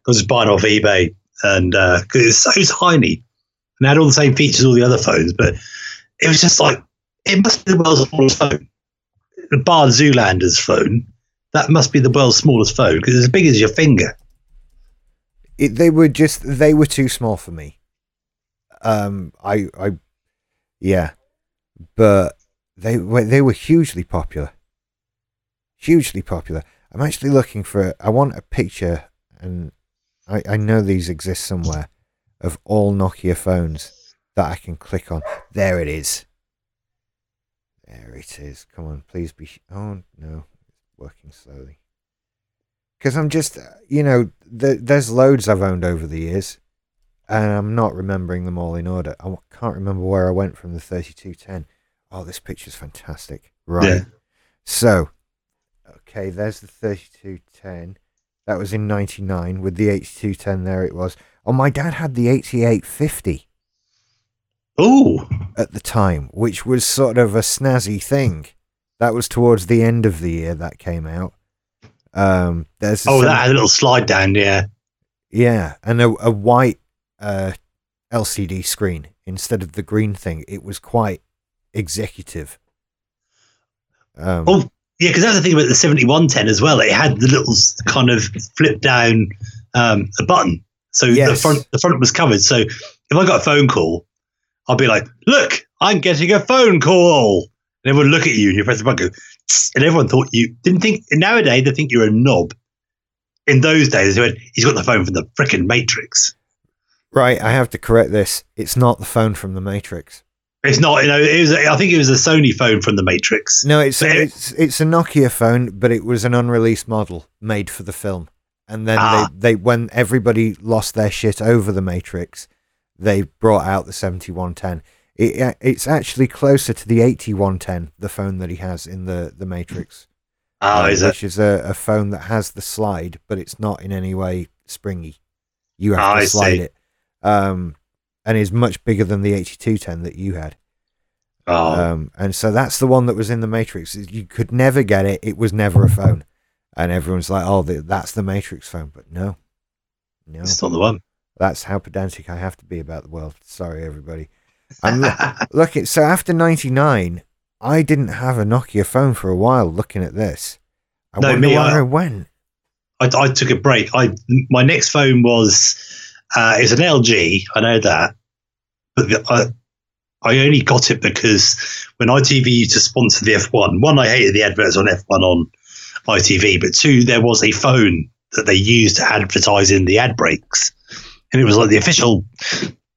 S2: I was buying off eBay, and uh 'cause it's so tiny, and it had all the same features as all the other phones. But it was just like it must be the world's smallest phone. The Bar Zoolander's phone, that must be the world's smallest phone because it's as big as your finger.
S1: It, they were just they were too small for me. Um, I, I, yeah, but they they were hugely popular. Hugely popular. I'm actually looking for. I want a picture, and I I know these exist somewhere of all Nokia phones that I can click on. There it is. There it is. Come on, please be. Oh no, it's working slowly. Because I'm just, uh, you know, th- there's loads I've owned over the years, and I'm not remembering them all in order. I can't remember where I went from the 3210. Oh, this picture's fantastic. Right.
S2: Yeah.
S1: So, okay, there's the 3210. That was in 99 with the 8210 there it was. Oh, my dad had the 8850
S2: Oh,
S1: at the time, which was sort of a snazzy thing. That was towards the end of the year that came out. Um, there's
S2: oh, that had a little slide down. Yeah,
S1: yeah, and a, a white uh, LCD screen instead of the green thing. It was quite executive. Um,
S2: Oh, yeah, because that's the thing about the 7110 as well. It had the little kind of flip down um, a button, so the front the front was covered. So if I got a phone call, I'd be like, "Look, I'm getting a phone call," and everyone would look at you and you press the button, go, and everyone thought you didn't think. Nowadays, they think you're a knob. In those days, they went, "He's got the phone from the frickin' Matrix."
S1: right, I have to correct this. It's not the phone from the Matrix.
S2: It's not, you know. It was. I think it was a Sony phone from the Matrix.
S1: No, it's
S2: But
S1: it's it's a Nokia phone, but it was an unreleased model made for the film, And then
S2: Ah.
S1: they, they when everybody lost their shit over the Matrix, they brought out the 7110. It, it's actually closer to the 8110, the phone that he has in the, the Matrix.
S2: Oh,
S1: uh,
S2: is it?
S1: which is a, a phone that has the slide, but it's not in any way springy. You have
S2: Ah,
S1: to slide it, um, and is much bigger than the 8210 that you had.
S2: Oh,
S1: Um, and so that's the one that was in the Matrix. You could never get it. It was never a phone, and everyone's like, "Oh, th- that's the Matrix phone," but no, no,
S2: it's not the one.
S1: that's how pedantic I have to be about the world. Sorry, everybody. I'm lo- looking. So after '99, I didn't have a Nokia phone for a while. Looking at this, I
S2: No,
S1: wonder
S2: me,
S1: where
S2: I-
S1: I went.
S2: I, I took a break. I my next phone was uh, it's an LG. I know that, but the, I I only got it because when ITV used to sponsor the F1, one I hated the adverts on F1 on ITV, but two there was a phone that they used to advertise in the ad breaks, and it was like the official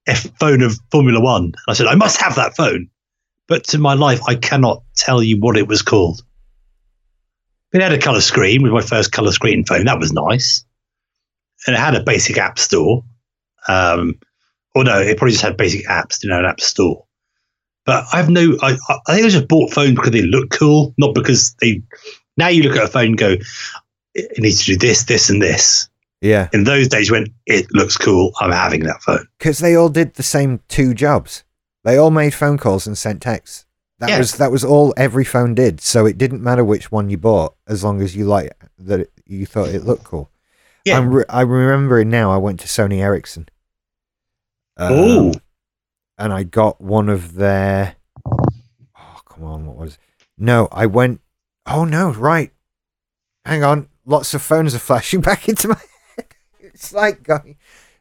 S2: F phone of Formula One. I said I must have that phone, but to my life I cannot tell you what it was called. It had a colour screen with my first colour screen phone. That was nice. And it had a basic app store. Um, or no, it probably just had basic apps, you know, an app store. But I have no, I, I think I just bought phones because they look cool, not because they. Now you look at a phone and go, it needs to do this, this, and this.
S1: Yeah,
S2: In those days when it looks cool, I'm having that phone.
S1: because they all did the same two jobs. They all made phone calls and sent texts. That
S2: Yeah.
S1: was that was all every phone did. So it didn't matter which one you bought, as long as you like that it, you thought it looked cool.
S2: Yeah.
S1: I'm re- I remember it now. I went to Sony Ericsson. Um,
S2: Oh,
S1: and I got one of their. Oh come on, what was? No, I went. Oh no, right. Hang on, lots of phones are *laughs* flashing back into my. head. It's like going.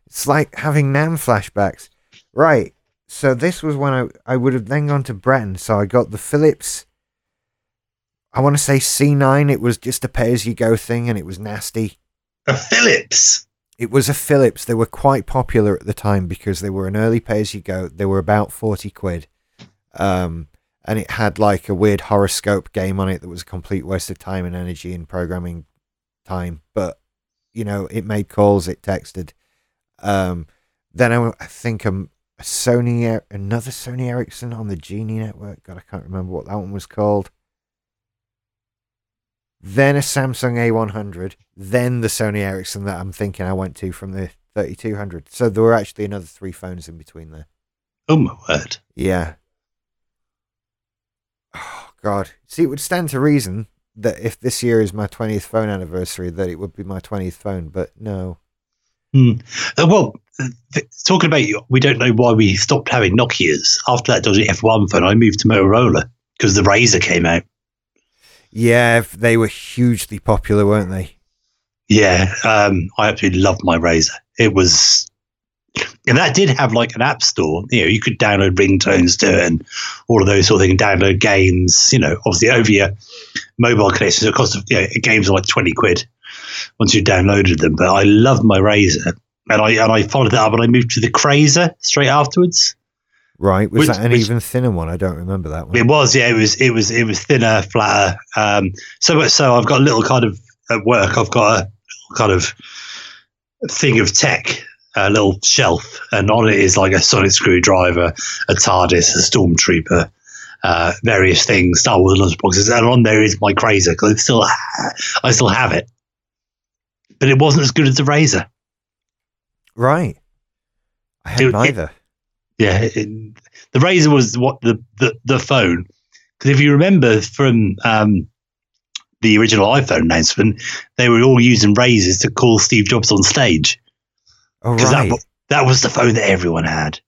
S1: It's like having Nam flashbacks. Right. So this was when I I would have then gone to Breton. So I got the Philips. I want to say C9. It was just a pay as you go thing, and it was nasty.
S2: a Philips.
S1: It was a Philips. They were quite popular at the time because they were an early pay as you go. They were about 40 quid. Um, and it had like a weird horoscope game on it that was a complete waste of time and energy and programming time. But, you know, it made calls, it texted. Um, then I, I think um, a Sony, Er- another Sony Ericsson on the Genie network. God, I can't remember what that one was called. Then a Samsung A100, then the Sony Ericsson that I'm thinking I went to from the 3200. So there were actually another three phones in between there.
S2: Oh my word.
S1: Yeah. Oh God. See, it would stand to reason that if this year is my 20th phone anniversary, that it would be my 20th phone. But no.
S2: Uh, well, th- talking about you, we don't know why we stopped having Nokias. After that dodgy F1 phone, I moved to Motorola because the RAZR came out.
S1: Yeah, they were hugely popular, weren't they?
S2: Yeah, um, I absolutely loved my RAZR. It was, and that did have like an app store. You know, you could download ringtones to it and all of those sort of things, download games. You know, obviously over your mobile connections, cost you know, games are like twenty quid once you downloaded them. But I loved my RAZR, and I and I followed that up, and I moved to the KRZR straight afterwards.
S1: Right. Was
S2: Which-
S1: that an
S2: which-
S1: even thinner one? I don't remember that one.
S2: It was, yeah. It was, it was, it was thinner, flatter. Um, so much so, I've got a little kind of at work. I've got a kind of thing of tech, a little shelf, and on it is like a sonic screwdriver, a TARDIS, a stormtrooper, uh, various things, Star Wars lunchboxes, and on there is my KRZR because it's still, I still have it, but it wasn't as good as the RAZR.
S1: Right. I had
S2: It- it-
S1: neither.
S2: Yeah, it, the RAZR was what the the, the phone. Because if you remember from um, the original iPhone announcement, they were all using razors to call Steve Jobs on stage.
S1: oh,
S2: Because
S1: right.
S2: that that was the phone that everyone had.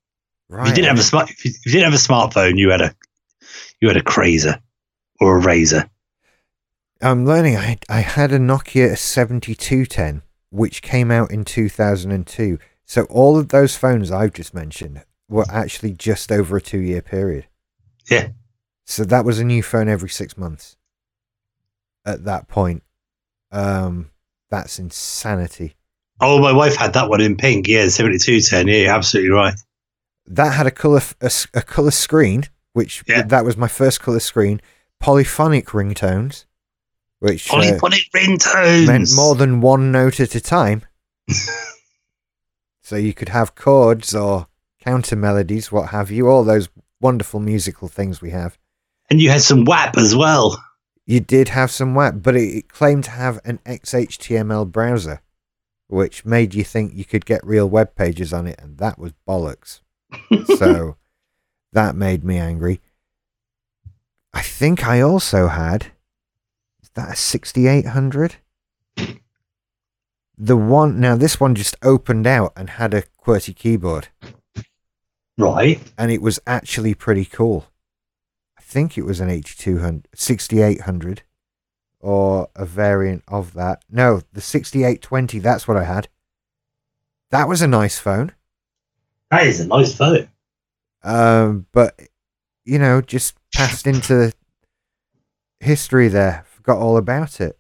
S1: right.
S2: If you didn't have a smart, if you, if you didn't have a smartphone, you had a you had a KRZR or a RAZR.
S1: I'm learning. I I had a Nokia 7210, which came out in 2002. So all of those phones I've just mentioned were actually just over a two year period.
S2: Yeah.
S1: So that was a new phone every six months. At that point, um, that's insanity.
S2: Oh, my wife had that one in pink. Yeah, seventy two ten. Yeah, you're absolutely right.
S1: That had a color a, a color screen, which
S2: Yeah.
S1: that was my first color screen. Polyphonic ringtones, which uh,
S2: Polyphonic ringtones.
S1: meant more than one note at a time. *laughs* so you could have chords or counter melodies, what have you, all those wonderful musical things we have.
S2: and you had some WAP as well.
S1: You did have some WAP, but it, it claimed to have an XHTML browser, which made you think you could get real web pages on it, and that was bollocks. *laughs* so that made me angry. I think I also had is that a 6800? The one now this one just opened out and had a QWERTY keyboard
S2: Right.
S1: and it was actually pretty cool. I think it was an H200 6800 or a variant of that. No, the 6820, that's what I had. That was a nice phone.
S2: That is a nice phone.
S1: Um, but you know, just passed into history there. Forgot all about it.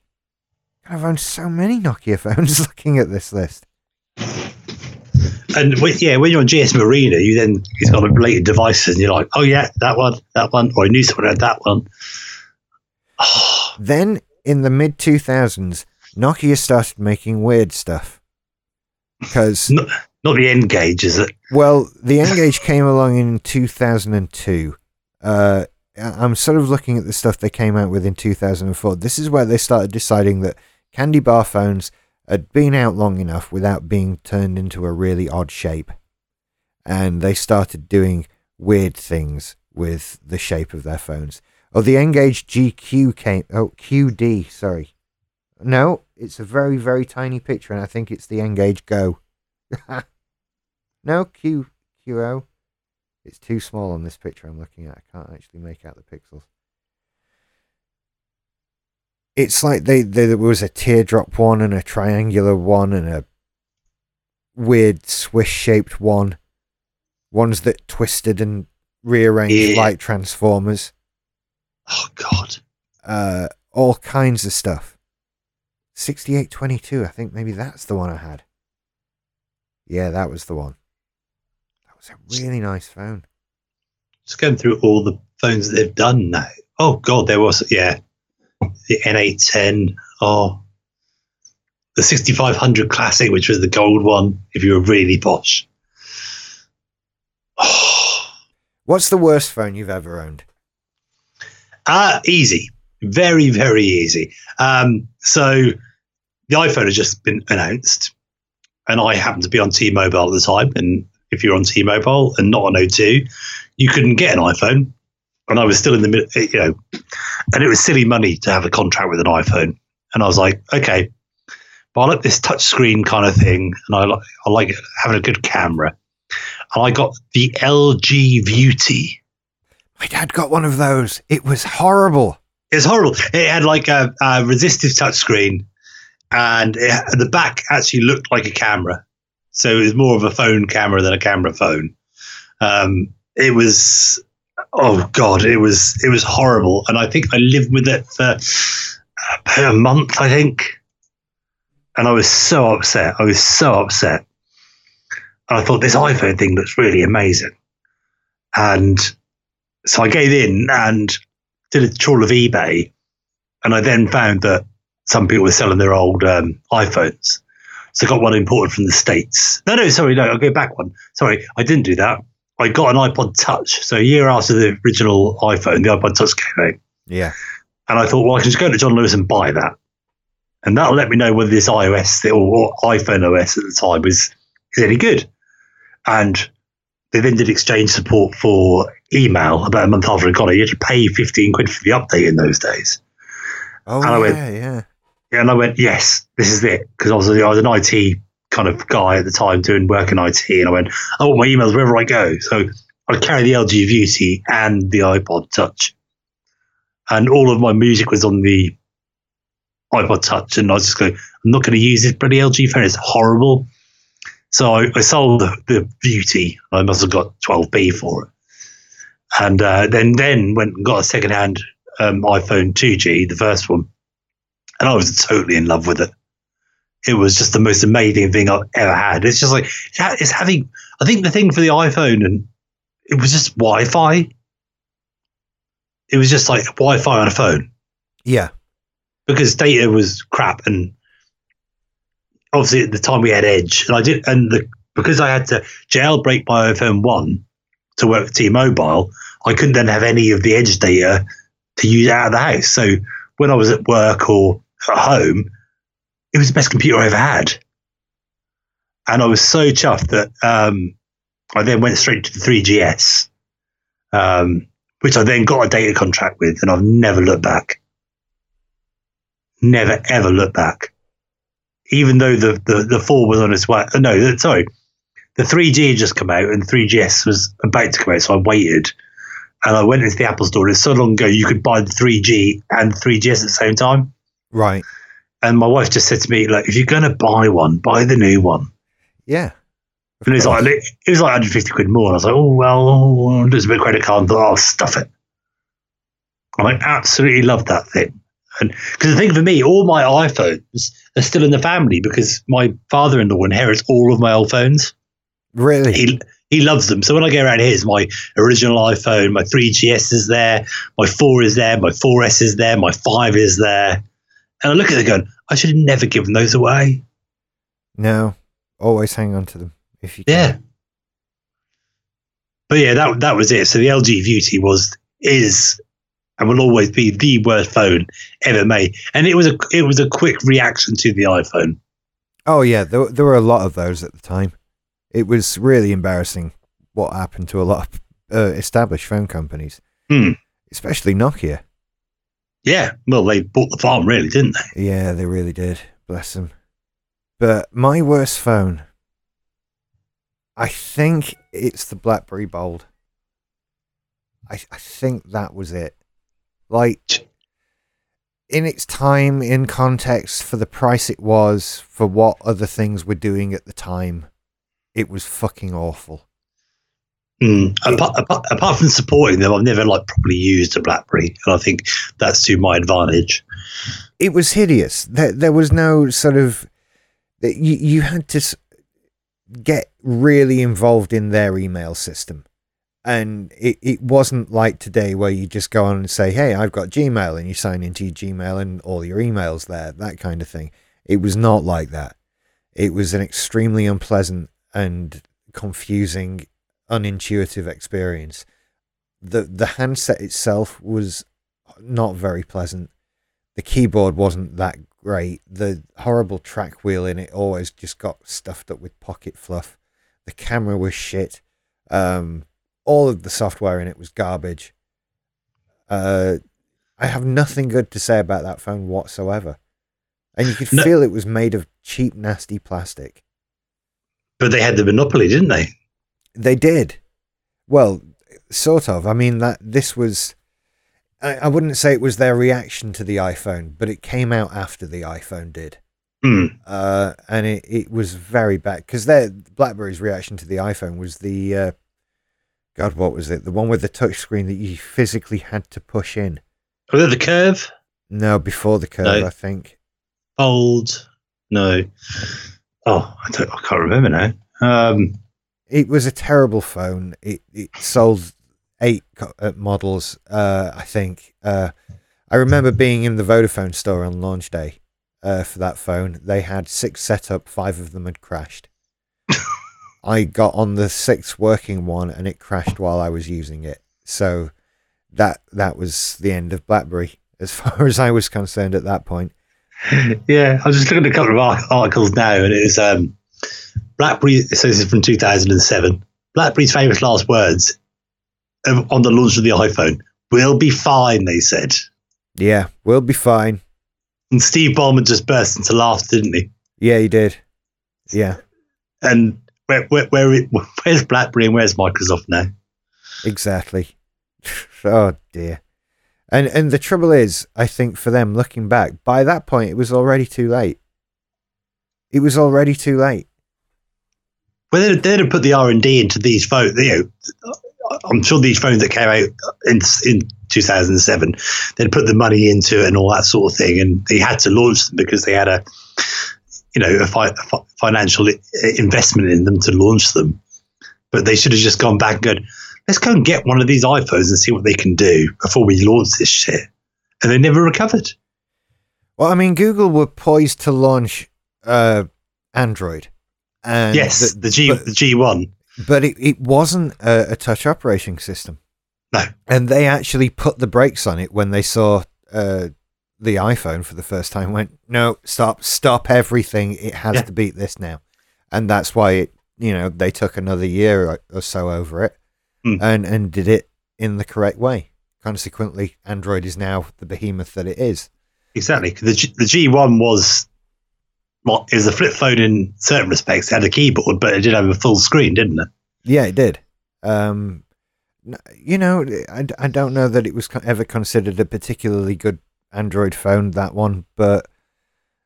S1: I've owned so many Nokia phones *laughs* looking at this list.
S2: And when- yeah, when you're on GSMArena, you then it's got a related devices, and you're like, oh yeah, that one, that one, or I knew someone had that one. Oh,
S1: Then in the mid 2000s, Nokia started making weird stuff. Because
S2: not, not the N-Gage, is it?
S1: Well, the N-Gage *laughs* came along in 2002. Uh, I'm sort of looking at the stuff they came out with in 2004. This is where they started deciding that candy bar phones had been out long enough without being turned into a really odd shape. And they started doing weird things with the shape of their phones. Oh, the N-Gage GQ came. Oh, QD, sorry. No, it's a very, very tiny picture, and I think it's the N-Gage Go. *laughs* No, Q QO. It's too small on this picture I'm looking at. I can't actually make out the pixels. It's like they, they there was a teardrop one and a triangular one and a weird swish shaped one. Ones that twisted and rearranged
S2: Yeah.
S1: like transformers.
S2: Oh God.
S1: Uh all kinds of stuff. 6822, I think maybe that's the one I had. Yeah, that was the one. That was a really nice phone.
S2: Just going through all the phones that they've done now. Oh God, there was yeah, the NA10. or the 6500 Classic, which was the gold one. If you were really posh. *sighs*
S1: What's the worst phone you've ever owned?
S2: Ah, easy. Very, very easy. Um, so the iPhone has just been announced, and I happen to be on T Mobile at the time. And if you're on T Mobile and not on O2, you couldn't get an iPhone. And I was still in the middle, you know, and it was silly money to have a contract with an iPhone. And I was like, okay, but I like this touchscreen kind of thing, and I like I like having a good camera. And I got the LG Viewty.
S1: My dad got one of those. It was horrible.
S2: It's horrible. It had like a, a resistive touchscreen, and it, the back actually looked like a camera. So it was more of a phone camera than a camera phone. Um, it was, oh god, it was it was horrible. And I think I lived with it for uh, per month, I think. And I was so upset. I was so upset. And I thought this iPhone thing looks really amazing. And so I gave in and did a trawl of eBay, and I then found that some people were selling their old um, iPhones. So I got one imported from the States. No, no, sorry, no, I'll go back one. Sorry, I didn't do that. I got an iPod Touch. So a year after the original iPhone, the iPod Touch came out.
S1: Yeah.
S2: And I thought, well, I can just go to John Lewis and buy that. And that'll let me know whether this iOS or, iPhone OS at the time was is any good. And they then did exchange support for email about a month after I got it. You had to pay 15 quid for the update in those days.
S1: Oh,
S2: And I
S1: yeah,
S2: went-
S1: yeah.
S2: And I went, yes, this is it. Because I was, I was an IT kind of guy at the time doing work in IT. And I went, I want my emails wherever I go. So I'd carry the LG Viewty and the iPod Touch. And all of my music was on the iPod Touch. And I was just going, I'm not going to use this bloody LG phone. It's horrible. So I, I sold the, the Viewty. I must have got 12B for it. And uh, then, then went and got a secondhand um, iPhone 2G, the first one and I was totally in love with it. It was just the most amazing thing I've ever had. It's just like it's having. I think the thing for the iPhone and it was just Wi-Fi. It was just like Wi-Fi on a phone.
S1: Yeah.
S2: because data was crap and obviously at the time we had Edge and I did and the because I had to jailbreak my iPhone one to work with T-Mobile, I couldn't then have any of the Edge data to use out of the house. So when I was at work or at home, it was the best computer I ever had. And I was so chuffed that um, I then went straight to the 3GS, um, which I then got a data contract with, and I've never looked back. Never ever looked back. Even though the, the, the 4 was on its way. No, sorry. The 3G had just come out and 3GS was about to come out, so I waited. And I went into the Apple store. It's so long ago you could buy the 3G and 3GS at the same time.
S1: Right.
S2: And my wife just said to me, like, if you're going to buy one, buy the new one.
S1: Yeah.
S2: And it was like it was like 150 quid more. And I was like, oh well, oh, there's a bit of credit card. And thought, I'll oh, stuff it. And I absolutely love that thing. And because the thing for me, all my iPhones are still in the family because my father-in-law inherits all of my old phones.
S1: really?
S2: He he loves them. So when I go around his, my original iPhone, my 3GS is there, my 4 is there, my 4S is there, my 5 is there. And I look at it going, I should have never given those away.
S1: no. Always hang on to them if you can.
S2: Yeah. But yeah, that that was it. So the LG Viewty was is and will always be the worst phone ever made. And it was a it was a quick reaction to the iPhone.
S1: Oh yeah, there, there were a lot of those at the time. It was really embarrassing what happened to a lot of uh, established phone companies,
S2: Hmm.
S1: especially Nokia.
S2: Yeah, well, they bought the farm, really, didn't they?
S1: Yeah, they really did. Bless them. But my worst phone, I think it's the BlackBerry Bold. I I think that was it. Like in its time, in context, for the price it was, for what other things were doing at the time, it was fucking awful.
S2: Mm. Apart, apart, apart from supporting them, I've never like properly used a BlackBerry, and I think that's to my advantage.
S1: it was hideous. There, there was no sort of you you had to get really involved in their email system, and it, it wasn't like today where you just go on and say, "Hey, I've got Gmail," and you sign into your Gmail and all your emails there, that kind of thing. It was not like that. It was an extremely unpleasant and confusing, unintuitive experience. the The handset itself was not very pleasant the keyboard wasn't that great. The horrible track wheel in it always just got stuffed up with pocket fluff. The camera was shit. Um, all of the software in it was garbage. Uh, I have nothing good to say about that phone whatsoever. And you could
S2: No.
S1: feel it was made of cheap, nasty plastic.
S2: But they had the monopoly, didn't they?
S1: They did. Well, sort of. I mean that this was I, I wouldn't say it was their reaction to the iPhone, but it came out after the iPhone did.
S2: Mm.
S1: Uh, and it, it was very bad because their BlackBerry's reaction to the iPhone was the uh, God, what was it? The one with the touchscreen that you physically had to push in.
S2: Was it the curve?
S1: No, before the curve,
S2: No.
S1: I think.
S2: Old. No. Oh, I, don't, I can't remember now. Um,
S1: It was a terrible phone. It it sold eight uh, models, uh, I think. Uh, I remember being in the Vodafone store on launch day uh, for that phone. They had six set up, five of them had crashed. *laughs* I got on the sixth working one and it crashed while I was using it. So that that was the end of BlackBerry as *laughs* far as I was concerned at that point. *laughs*
S2: yeah, I was just looking at a couple of articles now, and it was um, BlackBerry. So this is from 2007. BlackBerry's famous last words on the launch of the iPhone: "We'll be fine," they said.
S1: Yeah, we'll be fine.
S2: And Steve Ballmer just burst into laughter, didn't he?
S1: Yeah, he did. Yeah,
S2: And where, where, where where's BlackBerry and where's Microsoft now?
S1: Exactly. *laughs* oh dear. And and the trouble is, I think for them looking back, by that point it was already too late. It was already too late.
S2: Well, they'd, they'd have put the R and D into these phones. You know, I'm sure these phones that came out in in 2007, they'd put the money into it and all that sort of thing, and they had to launch them because they had a, you know, a, fi- a financial investment in them to launch them. But they should have just gone back and gone, let's go and get one of these iPhones and see what they can do before we launch this shit. And they never recovered.
S1: Well, I mean, Google were poised to launch uh, Android. And
S2: yes, the, G
S1: but,
S2: the G one,
S1: but it, it wasn't a, a touch operating system.
S2: No,
S1: and they actually put the brakes on it when they saw uh, the iPhone for the first time. Went no, stop, stop everything. It has
S2: Yeah.
S1: to beat this now, and that's why it. You know, they took another year or, or so over it,
S2: Hmm.
S1: and and did it in the correct way. Consequently, Android is now the behemoth that it is.
S2: Exactly. The G, the G one was what is a flip phone in certain respects. It had a keyboard, but it did have a full screen, didn't it?
S1: Yeah, it did. Um, you know, I, I don't know that it was ever considered a particularly good Android phone, that one, but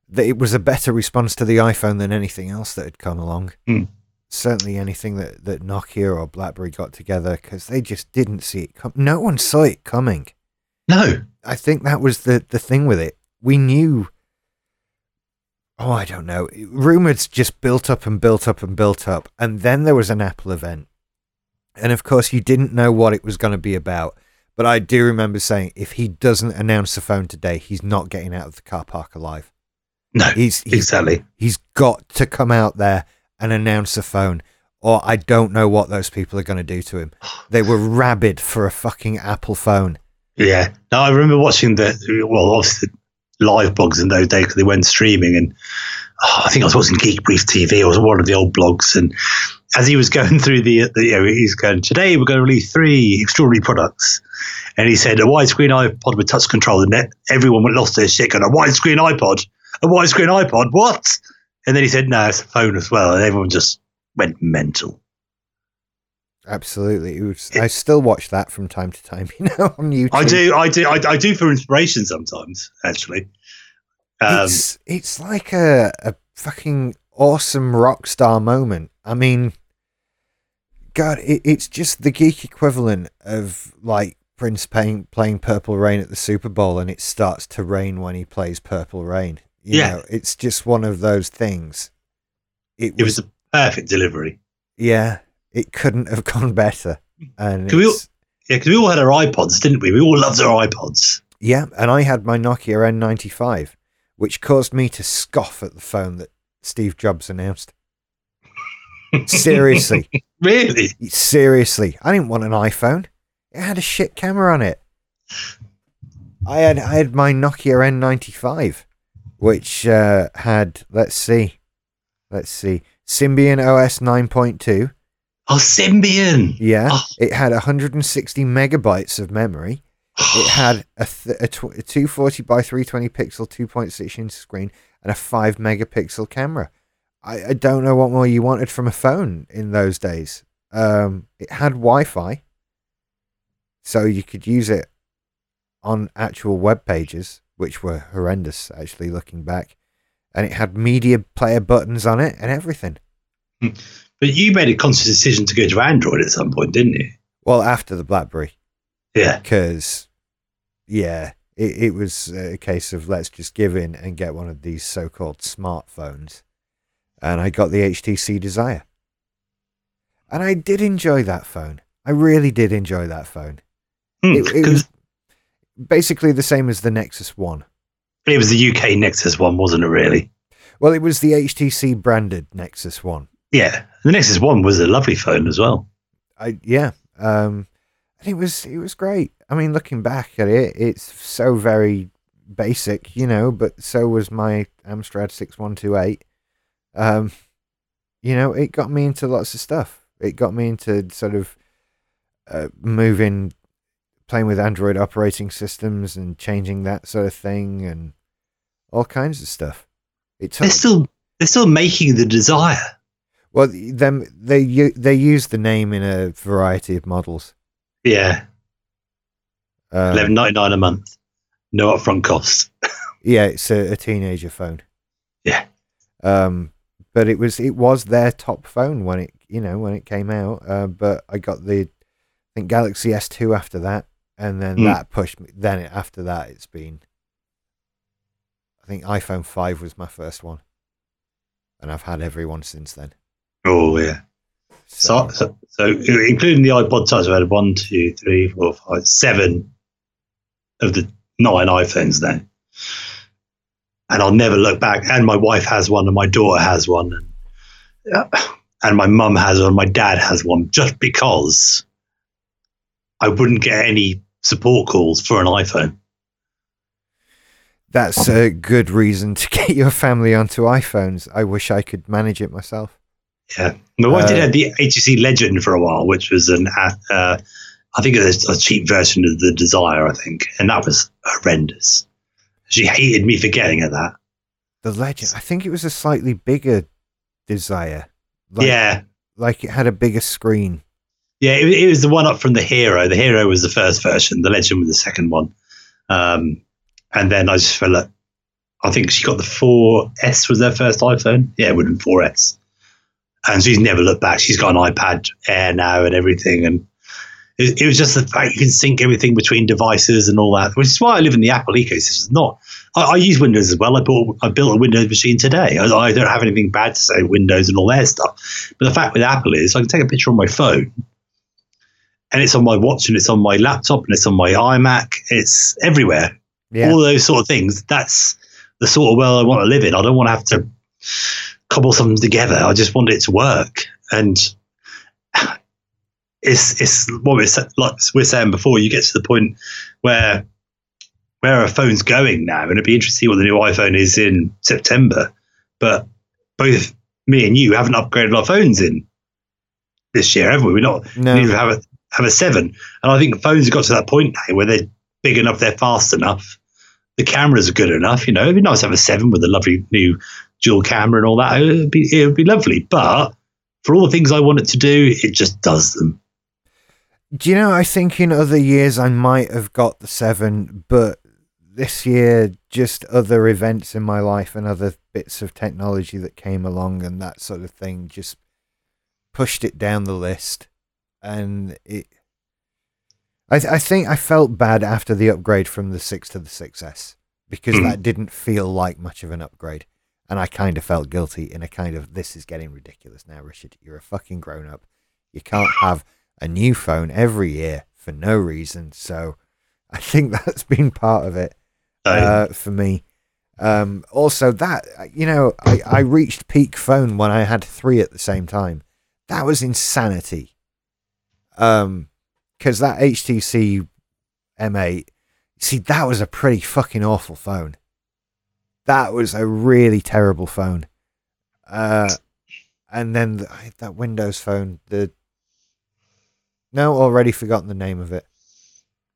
S1: that it was a better response to the iPhone than anything else that had come along.
S2: Hmm.
S1: Certainly anything that, that Nokia or BlackBerry got together because they just didn't see it come. No one saw it coming.
S2: No,
S1: I think that was the, the thing with it. We knew. Oh, I don't know. Rumors just built up and built up and built up. And then there was an Apple event. And of course, you didn't know what it was going to be about. But I do remember saying if he doesn't announce the phone today, he's not getting out of the car park alive.
S2: no,
S1: He's, he's,
S2: exactly.
S1: he's got to come out there and announce the phone. Or I don't know what those people are going to do to him. They were rabid for a fucking Apple phone.
S2: Yeah. Now I remember watching the well, obviously live blogs in those days because they went streaming, and oh, I think I was watching Geek Brief TV. Was one of the old blogs, and as he was *laughs* going through the, the you know, he's going today we're going to release three extraordinary products, and he said a widescreen iPod with touch control, and everyone went lost their shit. Going a widescreen iPod, a widescreen iPod, what? And then he said no, it's a phone as well, and everyone just went mental.
S1: Absolutely. It was, I still watch that from time to time, *laughs* you know, on YouTube.
S2: I do, I do, I, I do for inspiration sometimes, actually. Um,
S1: it's it's like a, a fucking awesome rock star moment. I mean, God, it, it's just the geek equivalent of like Prince playing playing Purple Rain at the Super Bowl, and it starts to rain when he plays Purple Rain. You
S2: Yeah.
S1: know, it's just one of those things. It
S2: it
S1: was,
S2: was the perfect delivery.
S1: yeah, it couldn't have *laughs* gone better. And
S2: we all- Yeah, because we all had our iPods, didn't we? We all loved our iPods.
S1: Yeah, and I had my Nokia N95, which caused me to scoff at the phone that Steve Jobs announced. *laughs* Seriously,
S2: Really?
S1: seriously, I didn't want an iPhone. It had a shit camera on it. I had I had my Nokia N95, which uh, had let's see, let's see, Symbian OS 9.2.
S2: Oh, Symbian.
S1: Yeah,
S2: Oh.
S1: it had 160 megabytes of memory. It *sighs* had a, th- a, tw- a 240 by 320 pixel 2.6 inch screen and a 5 megapixel camera. I, I don't know what more you wanted from a phone in those days. Um, it had Wi Fi, so you could use it on actual web pages, which were horrendous actually looking back. And it had media player buttons on it and everything.
S2: But you made a conscious decision to go to Android at some point, didn't you?
S1: Well, after the Blackberry.
S2: Yeah.
S1: because yeah it, it was a case of let's just give in and get one of these so-called smartphones and i got the htc desire and i did enjoy that phone i really did enjoy that phone
S2: Hmm,
S1: it, it was basically the same as the nexus one
S2: it was the UK Nexus one, wasn't it? Really?
S1: well it was the htc branded nexus one
S2: Yeah. The Nexus one was a lovely phone as well.
S1: I yeah, um, and it was it was great. I mean, looking back at it, it's so very basic, you know. But so was my Amstrad six one two eight. Um, you know, it got me into lots of stuff. It got me into sort of uh, moving, playing with Android operating systems and changing that sort of thing, and all kinds of stuff. It took
S2: They're still they're still making the Desire.
S1: Well, them they they use the name in a variety of models.
S2: Yeah.
S1: Um,
S2: Eleven ninety nine a month. No upfront cost. *laughs*
S1: Yeah, it's a, a teenager phone.
S2: Yeah.
S1: Um, but it was it was their top phone when it you know when it came out. Uh, but I got the I think Galaxy S two after that, and then
S2: Hmm.
S1: that pushed me. Then it, after that, it's been. I think iPhone five was my first one, and I've had every one since then.
S2: Oh yeah. So, so, so including the iPod Touch, I've had one, two, three, four, five, seven of the nine iPhones then, and I'll never look back. And my wife has one, and my daughter has one, and, and my mum has one, my dad has one, just because I wouldn't get any support calls for an iPhone.
S1: That's a good reason to *laughs* get your family onto iPhones. I wish I could manage it myself.
S2: Yeah, my wife
S1: Uh,
S2: did have the HTC Legend for a while, which was an uh, I think it was a cheap version of the Desire, I think, and that was horrendous. She hated me for getting her that.
S1: The Legend, I think it was a slightly bigger Desire. Like,
S2: yeah,
S1: Like it had a bigger screen.
S2: yeah, it, it was the one up from the Hero. The Hero was the first version. The Legend was the second one. Um, and then I just felt like I think she got the 4S was their first iPhone. Yeah, it would have been 4S. And she's never looked back. She's got an iPad Air now and everything. And it, it was just the fact you can sync everything between devices and all that, which is why I live in the Apple ecosystem. Not, I, I use Windows as well. I bought, I built a Windows machine today. I, I don't have anything bad to say Windows and all their stuff. But the fact with Apple is I can take a picture on my phone and it's on my watch and it's on my laptop and it's on my iMac. It's everywhere
S1: Yeah.
S2: all those sort of things. That's the sort of world I want to live in. I don't want to have to cobble something together. I just want it to work. And it's it's what we're like we're saying before. You get to the point where where a phone's going now, and it'd be interesting to see what the new iPhone is in September. But both me and you haven't upgraded our phones in this year, have we? We're not
S1: no.
S2: we have a have a seven. And I think phones have got to that point now where they're big enough, they're fast enough, the cameras are good enough. You know, it'd be nice to have a seven with a lovely new dual camera and all that. It'd be it would be lovely. But for all the things I want it to do, it just does them.
S1: Do you know, I think in other years I might have got the seven, but this year, just other events in my life and other bits of technology that came along and that sort of thing just pushed it down the list. And it, I, th- I think I felt bad after the upgrade from the 6 to the 6S because
S2: Hmm.
S1: that didn't feel like much of an upgrade. And I kind of felt guilty in a kind of, this is getting ridiculous now, Richard. You're a fucking grown up. You can't have a new phone every year for no reason. So I think *laughs* that's been part of it uh, for me. Um, also, that you know, I, I reached peak phone when I had three at the same time. That was insanity. Um, because that HTC M8, see, that was a pretty fucking awful phone. That was a really terrible phone. Uh, and then the, that Windows phone, the no, already forgotten the name of it.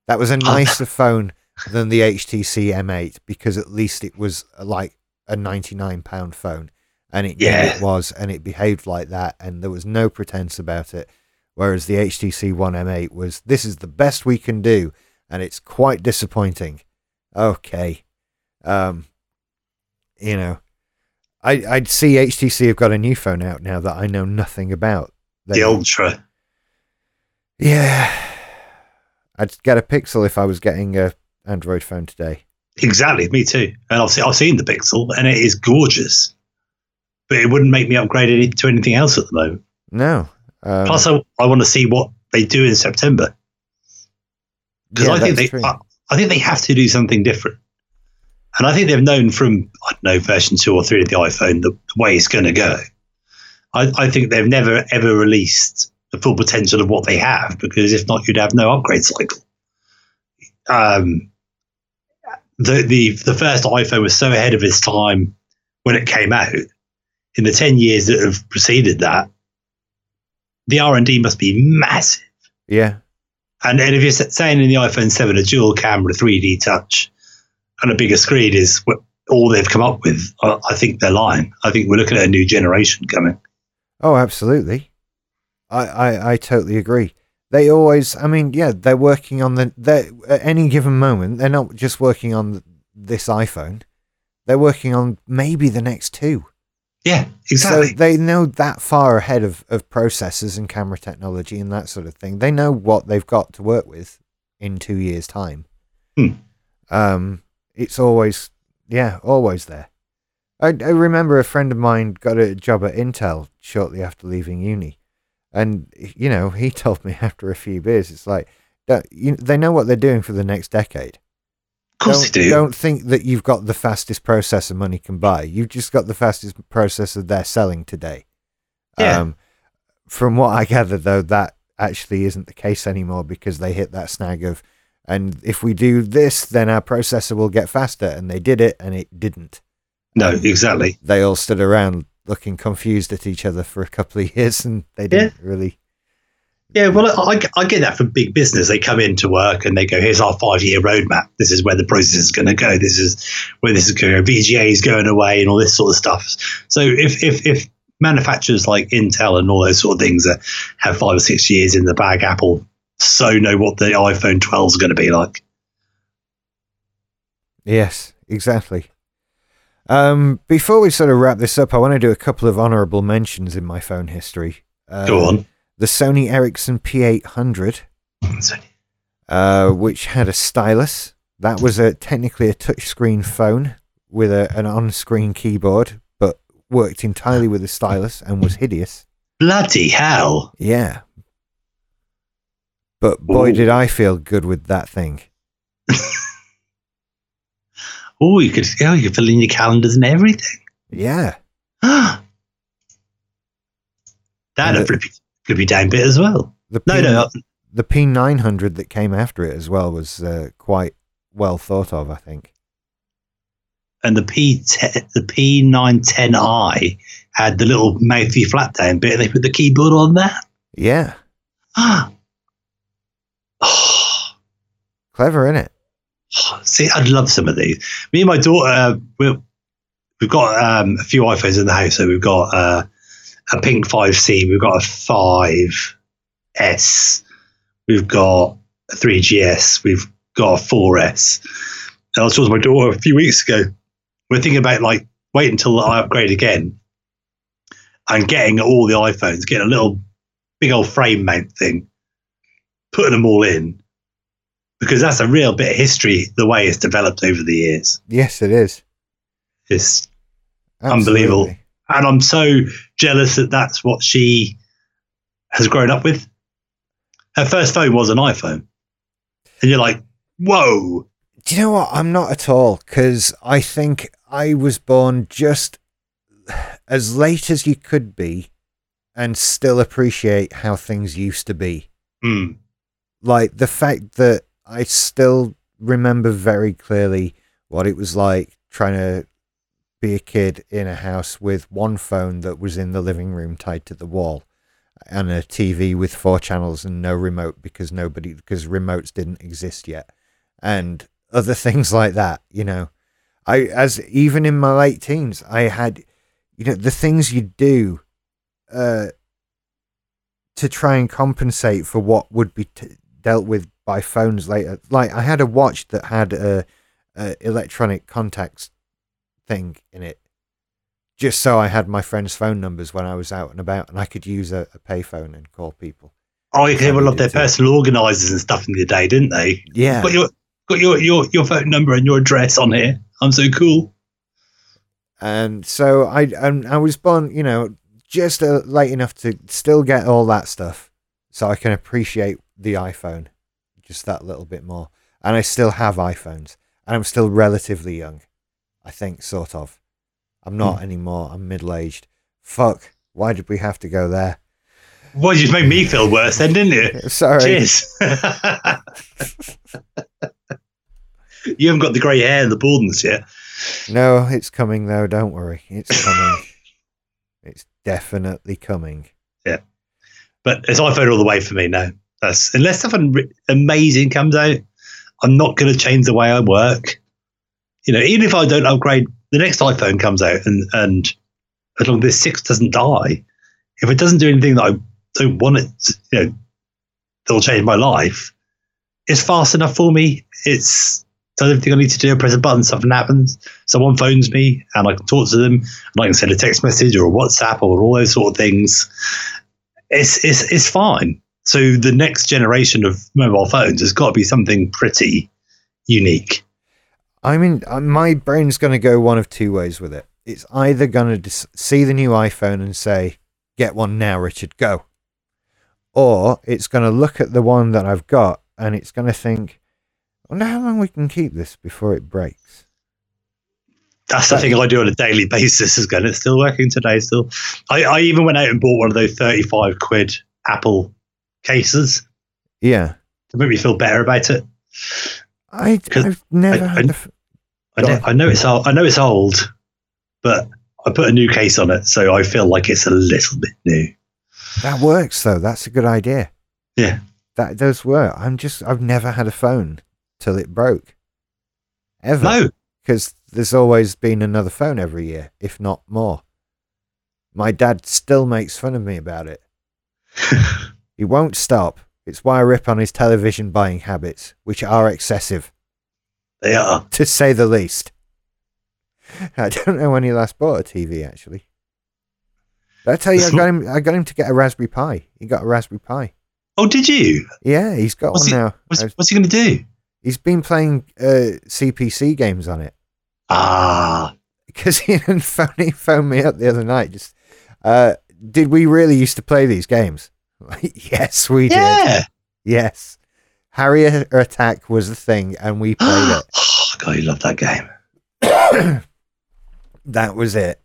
S1: That was a nicer phone than the HTC M8 because at least it was uh, like a 99 pound phone and it
S2: Yeah.
S1: it was and it behaved like that and there was no pretense about it whereas the HTC One M8 was this is the best we can do and it's quite disappointing okay um you know I I'd see HTC have got a new phone out now that I know nothing about
S2: the Ultra.
S1: yeah I'd get a Pixel if I was getting a Android phone today
S2: Exactly, me too. And I've seen, I've seen the Pixel, and it is gorgeous. But it wouldn't make me upgrade it to anything else at the moment.
S1: no um,
S2: Plus, I, I want to see what they do in September because
S1: yeah,
S2: I think they. I, I think they have to do something different. And I think they've known from I don't know version two or three of the iPhone the, the way it's going to go. I, I think they've never ever released the full potential of what they have because if not, you'd have no upgrade cycle. Um, the the the first iPhone was so ahead of its time when it came out. In the ten years that have preceded that, the R and D must be massive.
S1: yeah
S2: And, and if you're saying in the iPhone 7, a dual camera, 3D touch, and a bigger screen is what, all they've come up with, I, I think they're lying. I think we're looking at a new generation coming.
S1: Oh, absolutely. I, I, I totally agree. They always, I mean, yeah, they're working on the, they at any given moment, they're not just working on this iPhone. They're working on maybe the next two.
S2: Yeah, exactly.
S1: So they know that far ahead of, of processors and camera technology and that sort of thing. They know what they've got to work with in two years' time.
S2: Hmm.
S1: Um, it's always, yeah, always there. I, I remember a friend of mine got a job at Intel shortly after leaving uni. And, you know, he *laughs* told me after a few beers, it's like, you, they know what they're doing for the next decade.
S2: Of course
S1: don't,
S2: they do.
S1: Don't think that you've got the fastest processor money can buy. You've just got the fastest processor they're selling today.
S2: Yeah.
S1: Um, from what I gather, though, that actually isn't the case anymore because they hit that snag of, and if we do this, then our processor will get faster. And they did it, and it didn't.
S2: no, exactly.
S1: They all stood around looking confused at each other for a couple of years, and they didn't really.
S2: Yeah, well, I, I get that from big business. They come into work and they go, "Here's our five-year roadmap. This is where the process is going to go. This is where this is going. to. VGA is going away, and all this sort of stuff." So, if if if manufacturers like Intel and all those sort of things that have five or six years in the bag, Apple so know what the iPhone 12 is going to be like.
S1: Yes, exactly. Um, before we sort of wrap this up, I want to do a couple of honourable mentions in my phone history. Uh,
S2: Go on.
S1: The Sony Ericsson P800,
S2: So,
S1: uh, which had a stylus. That was a technically a touchscreen phone with a, an on-screen keyboard, but worked entirely with a stylus and was hideous.
S2: bloody hell!
S1: Yeah. But boy,
S2: Ooh.
S1: did I feel good with that thing. *laughs*
S2: Oh, you could, oh, you could fill in your calendars and everything.
S1: Yeah. *gasps*
S2: that
S1: And
S2: a
S1: the-
S2: flippy, flippy down bit as well.
S1: The
S2: No,
S1: P-
S2: no,
S1: the P900 that came after it as well was uh, quite well thought of, I think.
S2: and the P the P nine ten I had the little mouthy flat down bit, and they put the keyboard on *gasps* *gasps* that.
S1: Yeah. *sighs* Clever, innit?
S2: see, I'd love some of these. Me and my daughter, we're, we've got um, a few iPhones in the house. So we've got uh, a pink 5C, we've got a 5S, we've got a 3GS, we've got a 4S. And I was talking to my daughter a few weeks ago. We're thinking about like wait until I upgrade again and getting all the iPhones, getting a little big old frame mount thing, putting them all in. Because that's a real bit of history, the way it's developed over the years.
S1: Yes, it is.
S2: It's Unbelievable. And I'm so jealous that that's what she has grown up with. Her first phone was an iPhone, and you're like, "Whoa!"
S1: Do you know what? I'm not at all because I think I was born just as late as you could be and still appreciate how things used to be.
S2: Mm.
S1: Like the fact that I still remember very clearly what it was like trying to be a kid in a house with one phone that was in the living room tied to the wall and a TV with four channels and no remote because nobody because remotes didn't exist yet and other *laughs* things like that you know. I as even in my late teens I had you know the things you do uh to try and compensate for what would be t- dealt with by phones later. Like I had a watch that had a, a electronic contacts thing in it, just so I had my friends' phone numbers when I was out and about, and I could use a, a payphone and call people.
S2: Oh, you
S1: Funny
S2: people loved their personal organisers and stuff in the day, didn't they?
S1: Yeah,
S2: Got your got your, your your phone number and your address on here. I'm so cool.
S1: and so I and I was born, you know, just uh, late enough to still get all that stuff, so I can appreciate the iPhone just that little bit more. And I still have iPhones, and I'm still relatively young, I think, sort of. I'm not hmm. anymore. I'm middle aged. Fuck. Why did we have to go there?
S2: Well, you just made me feel worse then, didn't you? *laughs*
S1: Sorry.
S2: Cheers. *laughs* you haven't got the grey hair and the baldness yet.
S1: No, it's coming though. Don't worry. It's coming. *laughs* it's definitely coming.
S2: Yeah, but it's iPhone all the way for me now. That's unless something amazing comes out, I'm not going to change the way I work. You know, even if I don't upgrade, the next iPhone comes out, and and as long as this six doesn't die, if it doesn't do anything that I don't want it, to, you know, that'll change my life. It's fast enough for me. It's does everything I need to do. I press a button, something happens. Someone phones me, and I can talk to them, and I can send a text message or a WhatsApp or all those sort of things it's it's it's fine. So the next generation of mobile phones has got to be something pretty unique.
S1: I mean, uh, my brain's going to go one of two ways with it. It's either going to dis- see the new iPhone and say, "Get one now, Richard, go," or it's going to look at the one that I've got and it's going to think, wonder how long we can keep this before it breaks.
S2: That's the thing I do on a daily basis. Is going. It's still working today. Still, I, I even went out and bought one of those thirty-five quid Apple cases
S1: Yeah.
S2: to make me feel better about it.
S1: I, I've never
S2: I-
S1: had
S2: I-
S1: a f-
S2: I
S1: Go
S2: know. I know it's old. I know it's old, but I put a new case on it, so I feel like it's a little bit new.
S1: that works though. That's a good idea.
S2: Yeah.
S1: That does work. I'm just I've never had a phone till it broke. Ever.
S2: No,
S1: because there's always been another phone every year, if not more. My dad still makes fun of me about it. *laughs* He won't stop. It's why I rip on his television buying habits, which are excessive,
S2: they are. *laughs*
S1: to say the least. I don't know when he last bought a TV, actually. Did I tell you, I got him. I got him to get a Raspberry Pi. He got a Raspberry Pi.
S2: Oh, did you?
S1: Yeah, he's got
S2: What's
S1: one
S2: he-
S1: now.
S2: What's, what's he going to do?
S1: He's been playing uh, CPC games on it.
S2: Ah,
S1: because *laughs* he didn't phone, he phoned me up the other night. Just, uh, did we really used to play these games? *laughs* Yes, we did.
S2: yeah.
S1: Yes, Harrier Attack was the thing, and we *gasps* played it.
S2: oh, God, you love that game. *coughs*
S1: that was it.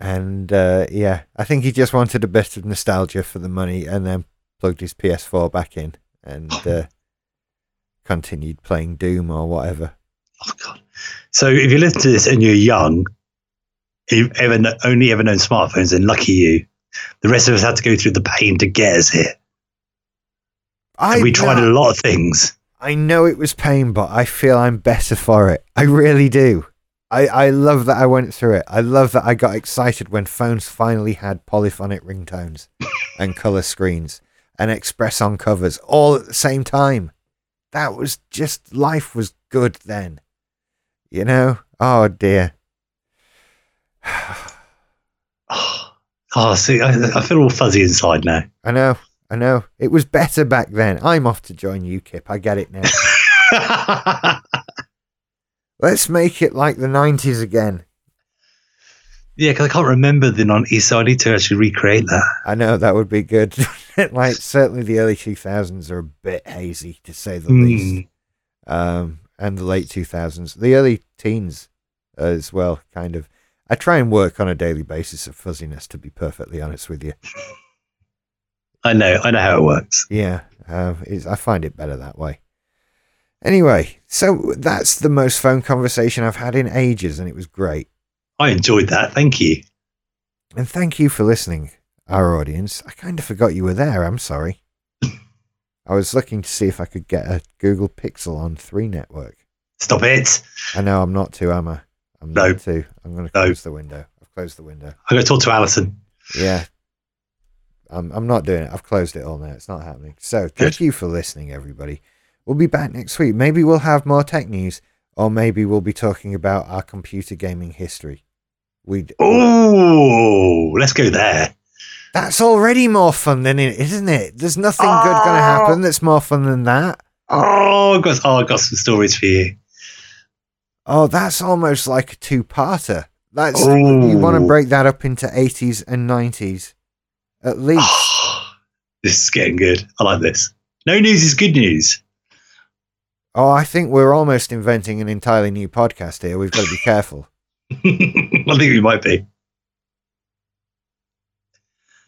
S1: And uh, yeah, I think he just wanted a bit of nostalgia for the money, and then plugged his PS4 back in and uh, continued playing Doom or whatever.
S2: Oh, God. So if you listen to this and you're young, you've ever only ever known smartphones, and lucky you, the rest of us had to go through the pain to get us here.
S1: I
S2: And we tried
S1: know-
S2: a lot of things.
S1: I know it was pain, but I feel I'm better for it. I really do. I, I love that I went through it. I love that I got excited when phones finally had polyphonic ringtones and color screens and Xpress-on covers all at the same time. That was just life was good then. You know? Oh dear. *sighs* *sighs*
S2: Oh. Oh, see, I, I feel all fuzzy inside now.
S1: I know. I know. It was better back then. I'm off to join UKIP. I get it now. *laughs* Let's make it like the 90s again.
S2: yeah, because I can't remember the 90s, so I need to actually recreate that.
S1: I know that would be good. *laughs* like certainly the early 2000s are a bit hazy to say the
S2: Hmm.
S1: least. Um, and the late 2000s, the early teens as well, kind of. I try and work on a daily basis of fuzziness, to be perfectly honest with you.
S2: I know, I know how it works.
S1: Yeah, uh, it's, I find it better that way. Anyway, so that's the most phone conversation I've had in ages, and it was great.
S2: I enjoyed that. Thank you.
S1: And thank you for listening, our audience. I kind of forgot you were there. I'm sorry. *laughs* I was looking to see if I could get a Google Pixel on 3 network.
S2: Stop it.
S1: I know I'm not to, am I? I'm
S2: No.
S1: to. I'm going to
S2: No.
S1: close the window. I've closed the window.
S2: I'm going to talk to Alison.
S1: Yeah. I'm, I'm not doing it. I've closed it all now. It's not happening. So thank
S2: Good.
S1: you for listening, everybody. We'll be back next week. Maybe we'll have more tech news, or maybe we'll be talking about our computer gaming history. We
S2: Oh, let's go there.
S1: That's already more fun than it, isn't it? There's nothing good going to
S2: Oh.
S1: happen that's more fun than that.
S2: Oh, I've got, oh, I've got some stories for you.
S1: Oh, that's almost like a two-parter. That's
S2: Oh.
S1: you want to break that up into 80s and 90s, at *sighs* least.
S2: this is getting good. I like this. No news is good news.
S1: Oh, I think we're almost inventing an entirely new podcast here. We've got to be careful. *laughs*
S2: I think we might be.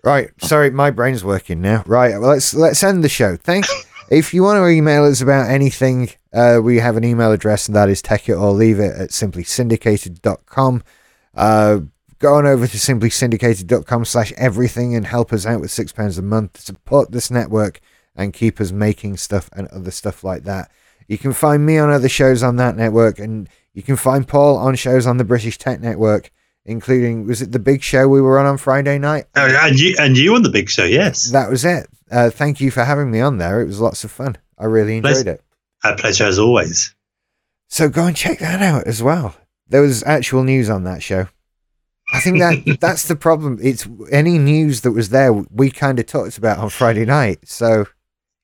S1: Right. Sorry, my brain's working now. Right. Well, let's let's end the show. Thank. *laughs* If you want to email us about anything, uh, we have an email address, and that is take it or leave it at simplysyndicated.com. Uh, go on over to simplysyndicated.com slash everything and help us out with six pounds a month to support this network and keep us making stuff and other stuff like that. You can find me on other shows on that network, and you can find Paul on shows on the British Tech Network, including was it the big show we were on on Friday night?
S2: Oh, and you and you on the big show, yes.
S1: That was it. Uh, thank you for having me on there. It was lots of fun. I really enjoyed
S2: Pleasure.
S1: it.
S2: A pleasure as always.
S1: So go and check that out as well. There was actual news on that show. I think that *laughs* that's the problem. It's any news that was there we kind of talked about on Friday night. So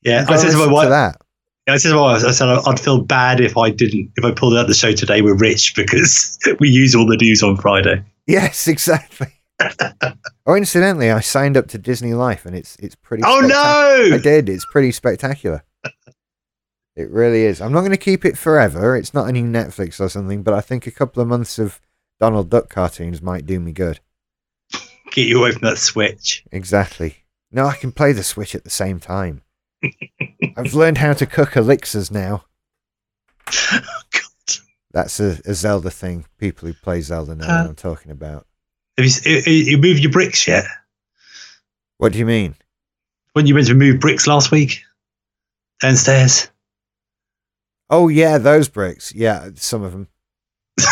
S2: Yeah, I said to my wife,
S1: that.
S2: I said I said I'd feel bad if I didn't, if I pulled out the show today We're Rich because *laughs* we use all the news on Friday.
S1: Yes, *laughs* exactly. oh, incidentally, I signed up to Disney Life, and it's it's pretty.
S2: Oh
S1: spectac- I did. It's pretty spectacular. *laughs* It really is. I'm not going to keep it forever. It's not any Netflix or something, but I think a couple of months of Donald Duck cartoons might do me good.
S2: Get you away from that Switch.
S1: Exactly. No, I can play the Switch at the same time. I've learned how to cook elixirs now. *laughs*
S2: God.
S1: That's a, a Zelda thing. People who play Zelda know
S2: Uh,
S1: what I'm talking about.
S2: Have you- you moved your bricks yet?
S1: What do you mean?
S2: When you meant to move bricks last week? Downstairs?
S1: Oh yeah, those bricks. Yeah, some of them. *laughs*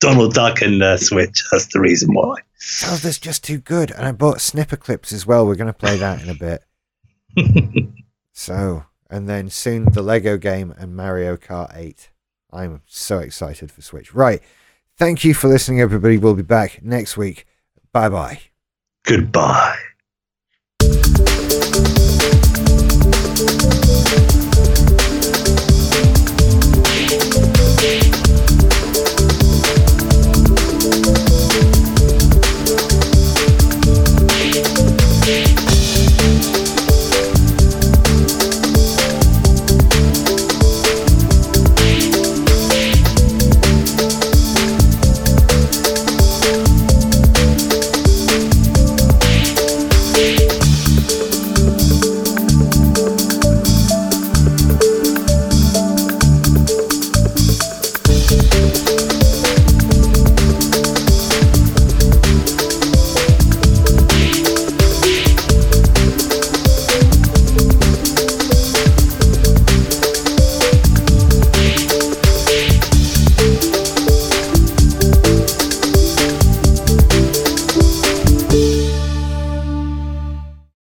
S2: Donald Duck and uh, Switch. That's the reason why.
S1: Zelda's just too good, and I bought Snipperclips as well. We're going to play that in a bit. *laughs* So, and then soon the Lego game and Mario Kart 8. I'm so excited for Switch. Right. Thank you for listening, everybody. We'll be back next week. Bye bye.
S2: Goodbye.